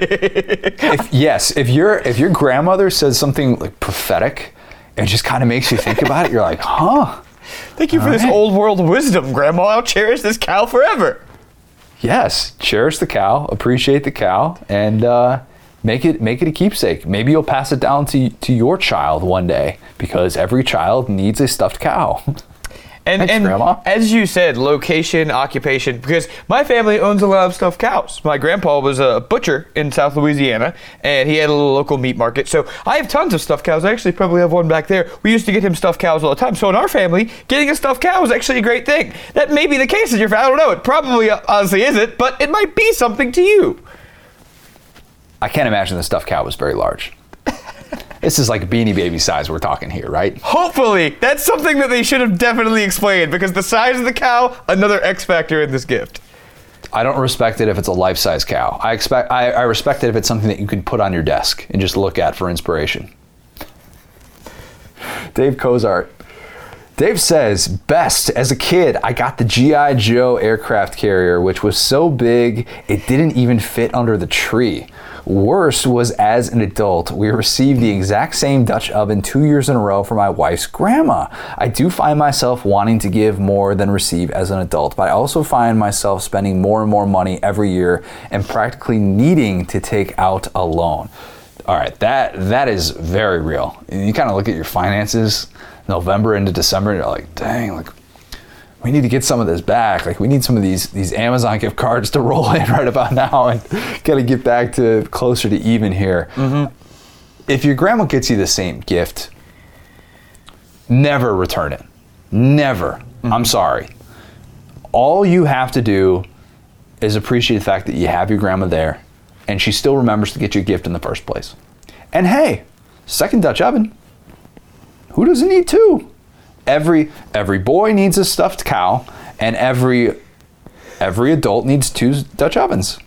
If, yes, if your if your grandmother says something like prophetic, it just kind of makes you think about it. You're like, huh? Thank you for this right. old world wisdom, Grandma. I'll cherish this cow forever. Yes, cherish the cow, appreciate the cow, and uh, make it make it a keepsake. Maybe you'll pass it down to to your child one day because every child needs a stuffed cow. And, Thanks, and Grandma. as you said, location, occupation, because my family owns a lot of stuffed cows. My grandpa was a butcher in South Louisiana, and he had a little local meat market. So I have tons of stuffed cows. I actually probably have one back there. We used to get him stuffed cows all the time. So in our family, getting a stuffed cow is actually a great thing. That may be the case in your family. I don't know. It probably uh, honestly isn't, but it might be something to you. I can't imagine the stuffed cow was very large. this is like beanie baby size we're talking here, right? Hopefully, that's something that they should have definitely explained because the size of the cow, another X factor in this gift. I don't respect it if it's a life-size cow. I expect I, I respect it if it's something that you can put on your desk and just look at for inspiration. Dave Cozart. Dave says, best as a kid, I got the G.I. Joe aircraft carrier, which was so big it didn't even fit under the tree. Worst was as an adult, we received the exact same Dutch oven two years in a row for my wife's grandma. I do find myself wanting to give more than receive as an adult, but I also find myself spending more and more money every year and practically needing to take out a loan. All right, that that is very real. You kind of look at your finances, November into December, and you're like, dang, like we need to get some of this back. Like we need some of these these Amazon gift cards to roll in right about now, and got to get back to closer to even here. Mm-hmm. If your grandma gets you the same gift, never return it. Never. Mm-hmm. I'm sorry. All you have to do is appreciate the fact that you have your grandma there, and she still remembers to get you a gift in the first place. And hey, second Dutch oven. Who doesn't need two? Every every boy needs a stuffed cow, and every every adult needs two Dutch ovens.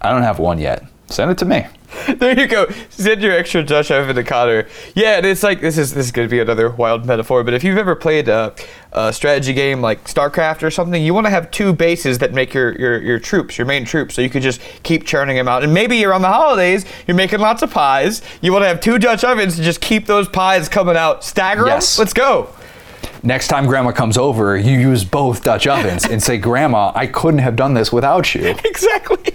I don't have one yet. Send it to me. There you go. Send your extra Dutch oven to Connor. Yeah, and it's like this is this is going to be another wild metaphor. But if you've ever played a, a strategy game like StarCraft or something, you want to have two bases that make your, your your troops, your main troops, so you could just keep churning them out. And maybe you're on the holidays, you're making lots of pies. You want to have two Dutch ovens to just keep those pies coming out. Stagger? Yes. Let's go. Next time grandma comes over, you use both Dutch ovens and say, Grandma, I couldn't have done this without you. Exactly.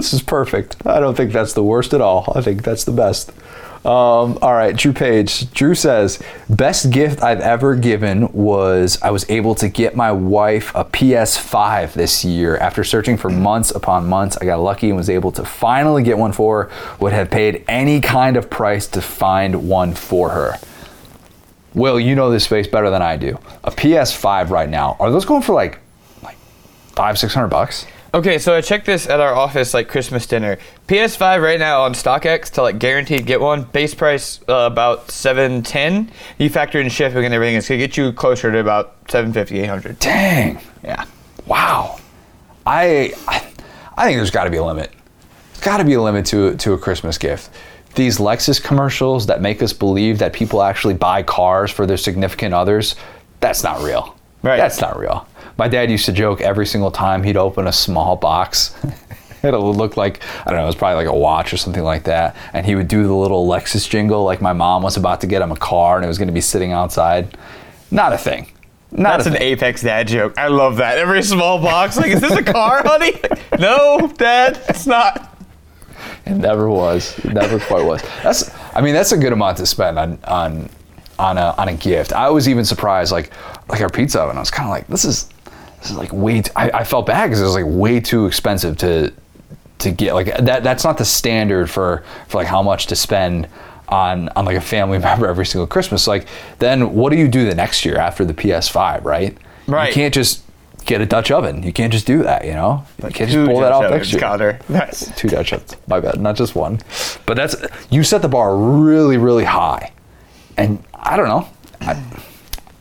This is perfect. I don't think that's the worst at all. I think that's the best. Um, all right, Drew Page. Drew says, best gift I've ever given was I was able to get my wife a PS5 this year. After searching for months upon months, I got lucky and was able to finally get one for her. Would have paid any kind of price to find one for her. Will, you know this space better than I do. A PS5 right now, are those going for like, like five, six hundred bucks? Okay, so I checked this at our office like Christmas dinner. PS5 right now on StockX to like guaranteed get one. Base price uh, about 710. You factor in shipping and everything, it's gonna get you closer to about 750, 800. Dang. Yeah. Wow. I I I think there's got to be a limit. There's got to be a limit to to a Christmas gift. These Lexus commercials that make us believe that people actually buy cars for their significant others, that's not real. Right. That's not real. My dad used to joke every single time he'd open a small box. It'll look like I don't know, it was probably like a watch or something like that, and he would do the little Lexus jingle like my mom was about to get him a car and it was going to be sitting outside. Not a thing. Not That's an thing. Apex dad joke. I love that. Every small box, like, is this a car, honey? no, dad, it's not. It never was. It never quite was. That's. I mean, that's a good amount to spend on on on a on a gift. I was even surprised, like like our pizza oven. I was kind of like, this is this is like way. Too, I, I felt bad because it was like way too expensive to to get. Like that. That's not the standard for for like how much to spend on on like a family member every single Christmas. Like then, what do you do the next year after the PS5? Right. Right. You can't just get a Dutch oven. You can't just do that. You know. You can't just pull that off next year Connor. That's two Dutch ovens. My bad, not just one. But that's you set the bar really, really high, and I don't know. I,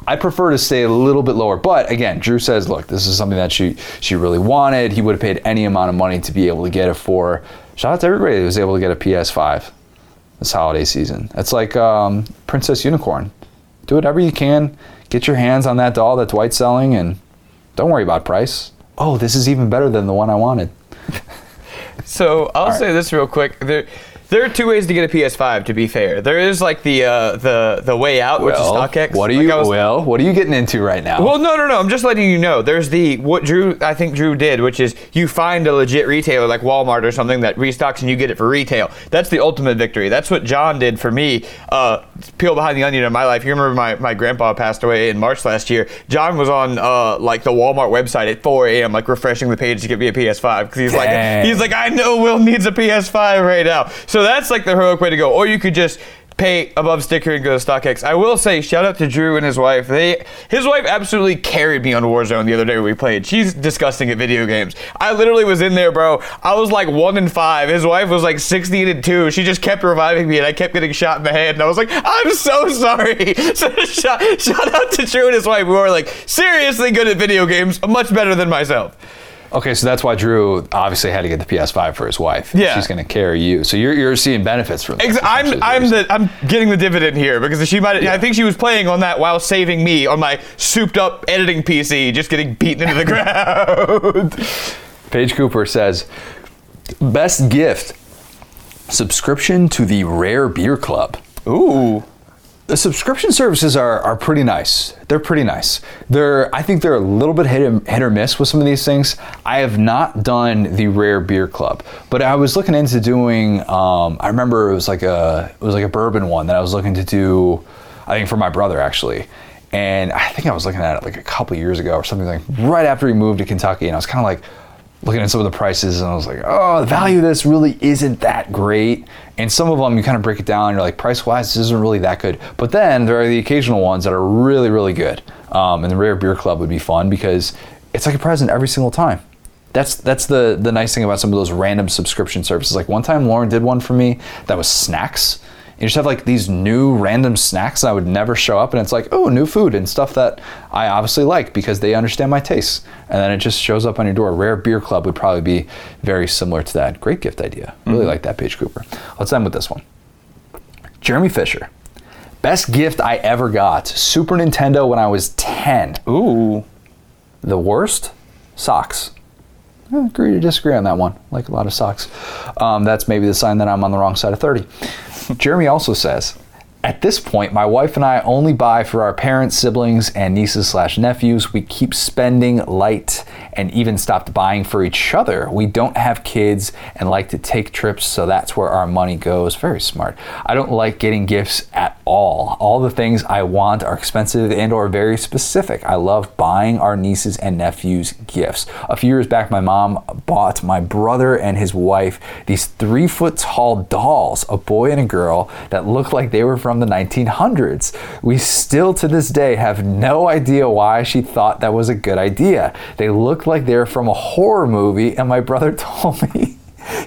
I prefer to stay a little bit lower. But again, Drew says, look, this is something that she she really wanted. He would have paid any amount of money to be able to get it for. Shout out to everybody who was able to get a PS5 this holiday season. It's like um, Princess Unicorn. Do whatever you can. Get your hands on that doll that Dwight's selling, and don't worry about price. Oh, this is even better than the one I wanted. So I'll right. say this real quick. There, There are two ways to get a PS5. To be fair, there is like the uh, the the way out, which is StockX. What are you? I was- well, what are you getting into right now? Well, no, no, no. I'm just letting you know. There's the what Drew I think Drew did, which is you find a legit retailer like Walmart or something that restocks and you get it for retail. That's the ultimate victory. That's what John did for me. Uh, peel behind the onion in my life. You remember my, my grandpa passed away in March last year. John was on uh, like the Walmart website at 4 a.m. like refreshing the page to get me a PS5 because he's like he's like I know Will needs a PS5 right now. So that's like the heroic way to go. Or you could just pay above sticker and go to StockX. I will say, shout out to Drew and his wife. They, his wife absolutely carried me on Warzone the other day we played. She's disgusting at video games. I literally was in there, bro. I was like one in five. His wife was like sixteen and two. She just kept reviving me, and I kept getting shot in the head. And I was like, I'm so sorry. So shout, shout out to Drew and his wife, who are like seriously good at video games, much better than myself. Okay, so that's why Drew obviously had to get the PS5 for his wife. Yeah. she's going to carry you. So you're, you're seeing benefits from this. Ex- I'm I'm the I'm getting the dividend here because she might I think she was playing on that while saving me on my souped up editing PC, just getting beaten into the ground. Paige Cooper says, best gift, subscription to the Rare Beer Club. Ooh. The subscription services are, are pretty nice. They're pretty nice. They're I think they're a little bit hit, hit or miss with some of these things. I have not done the Rare Beer Club, but I was looking into doing. Um, I remember it was like a it was like a bourbon one that I was looking to do. I think for my brother actually, and I think I was looking at it like a couple years ago or something like right after he moved to Kentucky, and I was kind of like looking at some of the prices and I was like, oh, the value of this really isn't that great. And some of them you kind of break it down, and you're like, price wise, this isn't really that good. But then there are the occasional ones that are really, really good. Um, and the Rare Beer Club would be fun because it's like a present every single time. That's that's the the nice thing about some of those random subscription services. Like one time Lauren did one for me that was snacks. You just have like these new random snacks that would never show up, and it's like, oh, new food and stuff that I obviously like because they understand my tastes. And then it just shows up on your door. Rare Beer Club would probably be very similar to that. Great gift idea. Really like that, Paige Cooper. Let's end with this one. Jeremy Fisher. Best gift I ever got Super Nintendo when I was 10. Ooh. The worst? Socks. I agree to disagree on that one. Like a lot of socks. Um, that's maybe the sign that I'm on the wrong side of 30. Jeremy also says, at this point, my wife and I only buy for our parents, siblings, and nieces slash nephews. We keep spending light and even stopped buying for each other. We don't have kids and like to take trips, so that's where our money goes. Very smart. I don't like getting gifts at all. All the things I want are expensive and or very specific. I love buying our nieces and nephews gifts. A few years back, my mom bought my brother and his wife these three foot tall dolls, a boy and a girl, that looked like they were from the 1900s. We still to this day have no idea why she thought that was a good idea. They looked like they were from a horror movie, and my brother told me.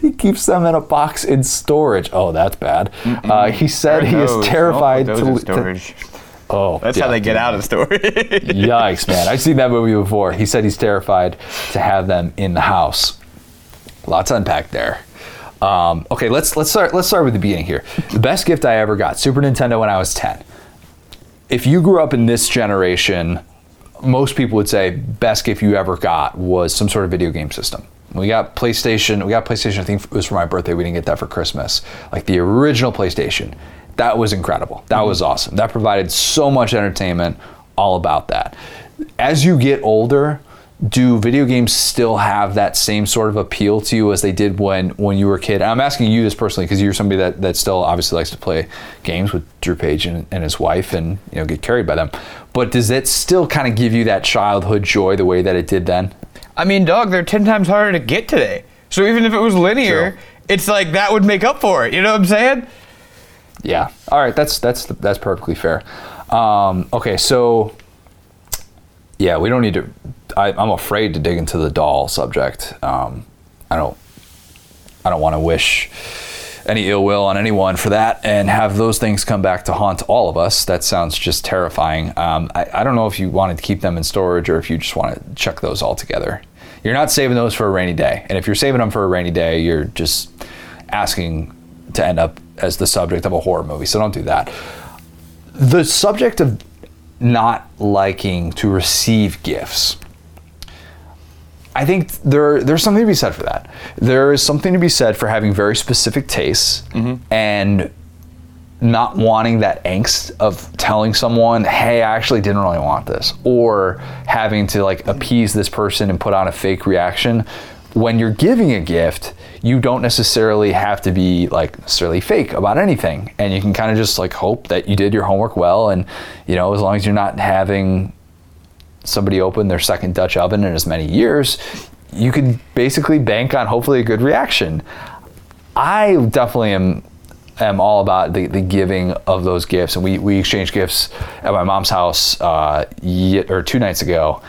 He keeps them in a box in storage. Oh, that's bad. Uh, he said he is terrified to, to- Oh, That's yeah. how they get out of storage. Yikes, man. I've seen that movie before. He said he's terrified to have them in the house. Lots to unpack there. Um, okay, let's let's start let's start with the beginning here. The best gift I ever got, Super Nintendo when I was 10. If you grew up in this generation, most people would say best gift you ever got was some sort of video game system. We got PlayStation, we got PlayStation, I think it was for my birthday, we didn't get that for Christmas. Like the original PlayStation. That was incredible. That was awesome. That provided so much entertainment, all about that. As you get older, do video games still have that same sort of appeal to you as they did when when you were a kid? And I'm asking you this personally because you're somebody that, that still obviously likes to play games with Drew Page and, and his wife and you know get carried by them. But does it still kind of give you that childhood joy the way that it did then? I mean, dog, they're 10 times harder to get today. So even if it was linear, True. it's like that would make up for it. You know what I'm saying? Yeah. All right. That's that's that's perfectly fair. Um, okay. So yeah, we don't need to. I, I'm afraid to dig into the doll subject. Um, I don't. I don't want to wish any ill will on anyone for that and have those things come back to haunt all of us. That sounds just terrifying. Um, I, I don't know if you wanted to keep them in storage or if you just want to chuck those all together. You're not saving those for a rainy day. And if you're saving them for a rainy day, you're just asking to end up as the subject of a horror movie. So don't do that. The subject of not liking to receive gifts. I think there there's something to be said for that. There is something to be said for having very specific tastes mm-hmm. and not wanting that angst of telling someone, "Hey, I actually didn't really want this," or having to like appease this person and put on a fake reaction. When you're giving a gift, you don't necessarily have to be like necessarily fake about anything, and you can kind of just like hope that you did your homework well, and you know, as long as you're not having somebody open their second Dutch oven in as many years, you can basically bank on hopefully a good reaction. I definitely am am all about the, the giving of those gifts, and we we exchanged gifts at my mom's house uh, or two nights ago.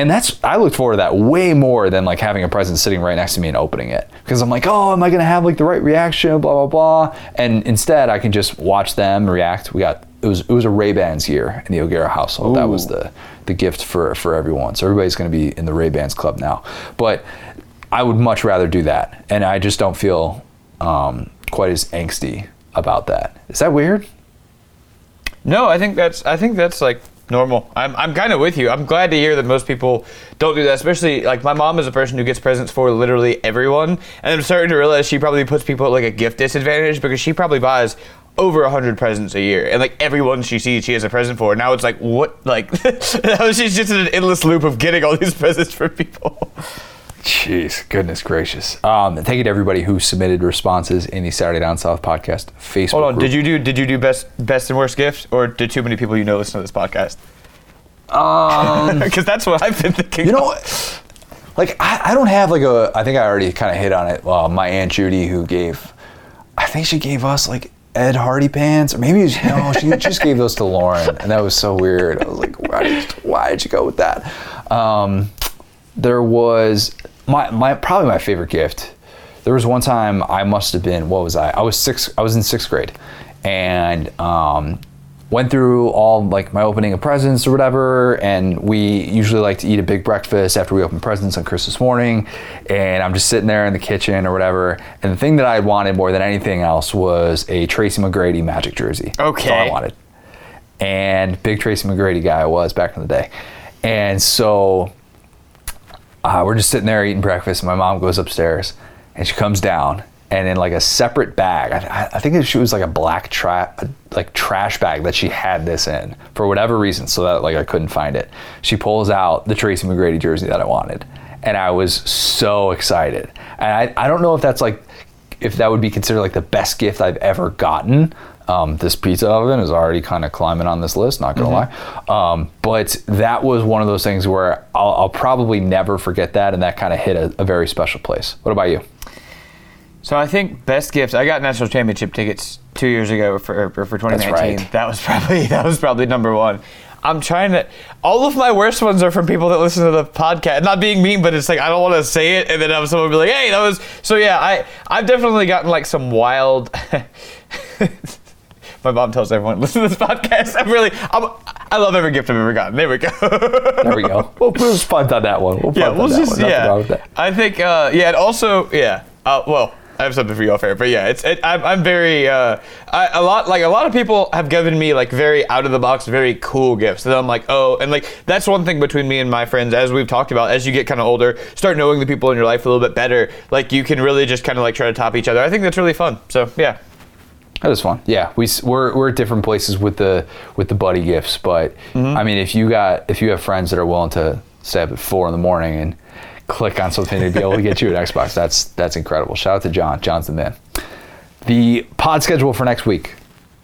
And that's I looked forward to that way more than like having a present sitting right next to me and opening it because I'm like, oh, am I gonna have like the right reaction? Blah blah blah. And instead, I can just watch them react. We got it was it was a Ray Bans year in the O'Gara household. That was the the gift for for everyone. So everybody's gonna be in the Ray Bans club now. But I would much rather do that, and I just don't feel um, quite as angsty about that. Is that weird? No, I think that's I think that's like normal. I'm I'm kind of with you. I'm glad to hear that most people don't do that. Especially like my mom is a person who gets presents for literally everyone, and I'm starting to realize she probably puts people at like a gift disadvantage because she probably buys over a hundred presents a year, and like everyone she sees, she has a present for. Now it's like what like now she's just in an endless loop of getting all these presents for people. Jeez, goodness gracious. Um, thank you to everybody who submitted responses in the Saturday Down South podcast Facebook. Hold on, group. did you do did you do best best and worst gift, or did too many people you know listen to this podcast? Um, Because that's what I've been thinking. you know, what? like I, I don't have like a. I think I already kind of hit on it. Uh, my aunt Judy, who gave, I think she gave us like Ed Hardy pants, or maybe it was, no, she just gave those to Lauren, and that was so weird. I was like, why did, why did you go with that? Um, there was my my probably my favorite gift. There was one time I must have been what was I? I was six. I was in sixth grade, and um, went through all like my opening of presents or whatever. And we usually like to eat a big breakfast after we open presents on Christmas morning. And I'm just sitting there in the kitchen or whatever. And the thing that I wanted more than anything else was a Tracy McGrady Magic jersey. okay That's all I wanted and big Tracy McGrady guy I was back in the day. And so uh, we're just sitting there eating breakfast, and my mom goes upstairs, and she comes down, and in like a separate bag, I, I think it was like a black tra- like trash bag that she had this in for whatever reason, so that like I couldn't find it. She pulls out the Tracy McGrady jersey that I wanted, and I was so excited. And I, I don't know if that's like if that would be considered like the best gift I've ever gotten. Um, this pizza oven is already kind of climbing on this list, not gonna lie. Um, but that was one of those things where I'll, I'll probably never forget that, and that kind of hit a, a very special place. What about you? So I think best gift. I got national championship tickets two years ago for for, for 2019. right. That was probably that was probably number one. I'm trying to. All of my worst ones are from people that listen to the podcast. Not being mean, but it's like I don't want to say it, and then have someone be like, "Hey, that was." So yeah, I I've definitely gotten like some wild. my mom tells everyone listen to this podcast. I'm really I'm, I love every gift I've ever gotten. There we go. There we go. we'll, we'll just punt on that one. We'll yeah, we'll just. Yeah. that. I think uh, yeah, and also yeah. Uh, well, I have something for you off air, but yeah, it's it, I'm, I'm very uh, I, a lot like a lot of people have given me like very out of the box, very cool gifts that I'm like oh, and like that's one thing between me and my friends as we've talked about. As you get kind of older, start knowing the people in your life a little bit better. Like you can really just kind of like try to top each other. I think that's really fun. So yeah. That was fun. Yeah, we we're, we're at different places with the with the buddy gifts, but I mean, if you got if you have friends that are willing to stay up at four in the morning and click on something to be able to get you an Xbox, that's that's incredible. Shout out to John. John's the man. The pod schedule for next week.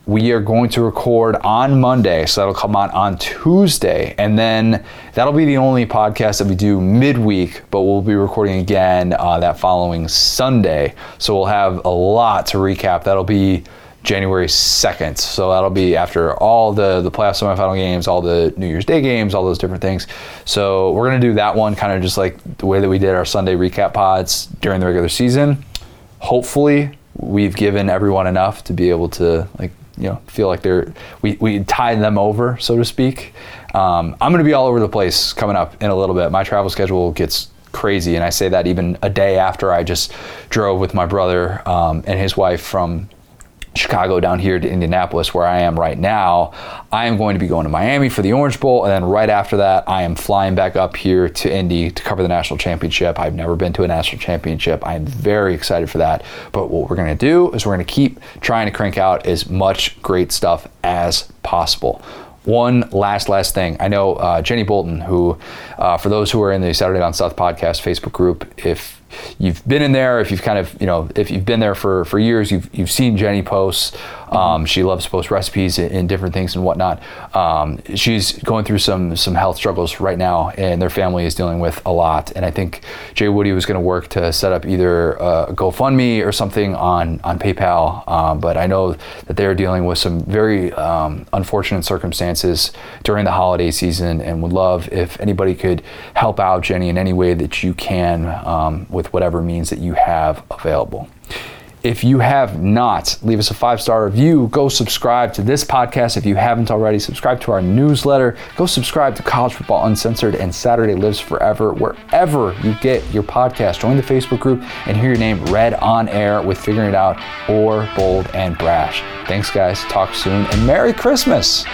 We are going to record on Monday, so that'll come out on Tuesday, and then that'll be the only podcast that we do midweek. But we'll be recording again uh, that following Sunday, so we'll have a lot to recap. That'll be January 2nd, so that'll be after all the the playoff semifinal games, all the New Year's Day games, all those different things. So we're gonna do that one kind of just like the way that we did our Sunday recap pods during the regular season. Hopefully we've given everyone enough to be able to like you know feel like they're we, we tied them over so to speak. Um, i'm going to be all over the place coming up in a little bit. My travel schedule gets crazy and i say that even a day after i just drove with my brother um, and his wife from Chicago down here to Indianapolis, where I am right now, I am going to be going to Miami for the Orange Bowl, and then right after that, I am flying back up here to Indy to cover the national championship. I've never been to a national championship. I am very excited for that. But what we're going to do is we're going to keep trying to crank out as much great stuff as possible. One last, last thing. I know uh, Jenny Bolton, who, uh, for those who are in the Saturday Down South podcast Facebook group, if you've been in there, if you've kind of, you know, if you've been there for, for years, you've, you've seen Jenny posts. Um, she loves to post recipes and, different things and whatnot. Um, she's going through some some health struggles right now, and their family is dealing with a lot. And I think Jay Woody was going to work to set up either a GoFundMe or something on on PayPal. Um, but I know that they are dealing with some very um, unfortunate circumstances during the holiday season, and would love if anybody could help out Jenny in any way that you can um, with whatever means that you have available. If you have not, leave us a five star review. Go subscribe to this podcast if you haven't already. Subscribe to our newsletter. Go subscribe to College Football Uncensored and Saturday Lives Forever, wherever you get your podcast. Join the Facebook group and hear your name read on air with Figuring It Out or Bold and Brash. Thanks, guys. Talk soon and Merry Christmas.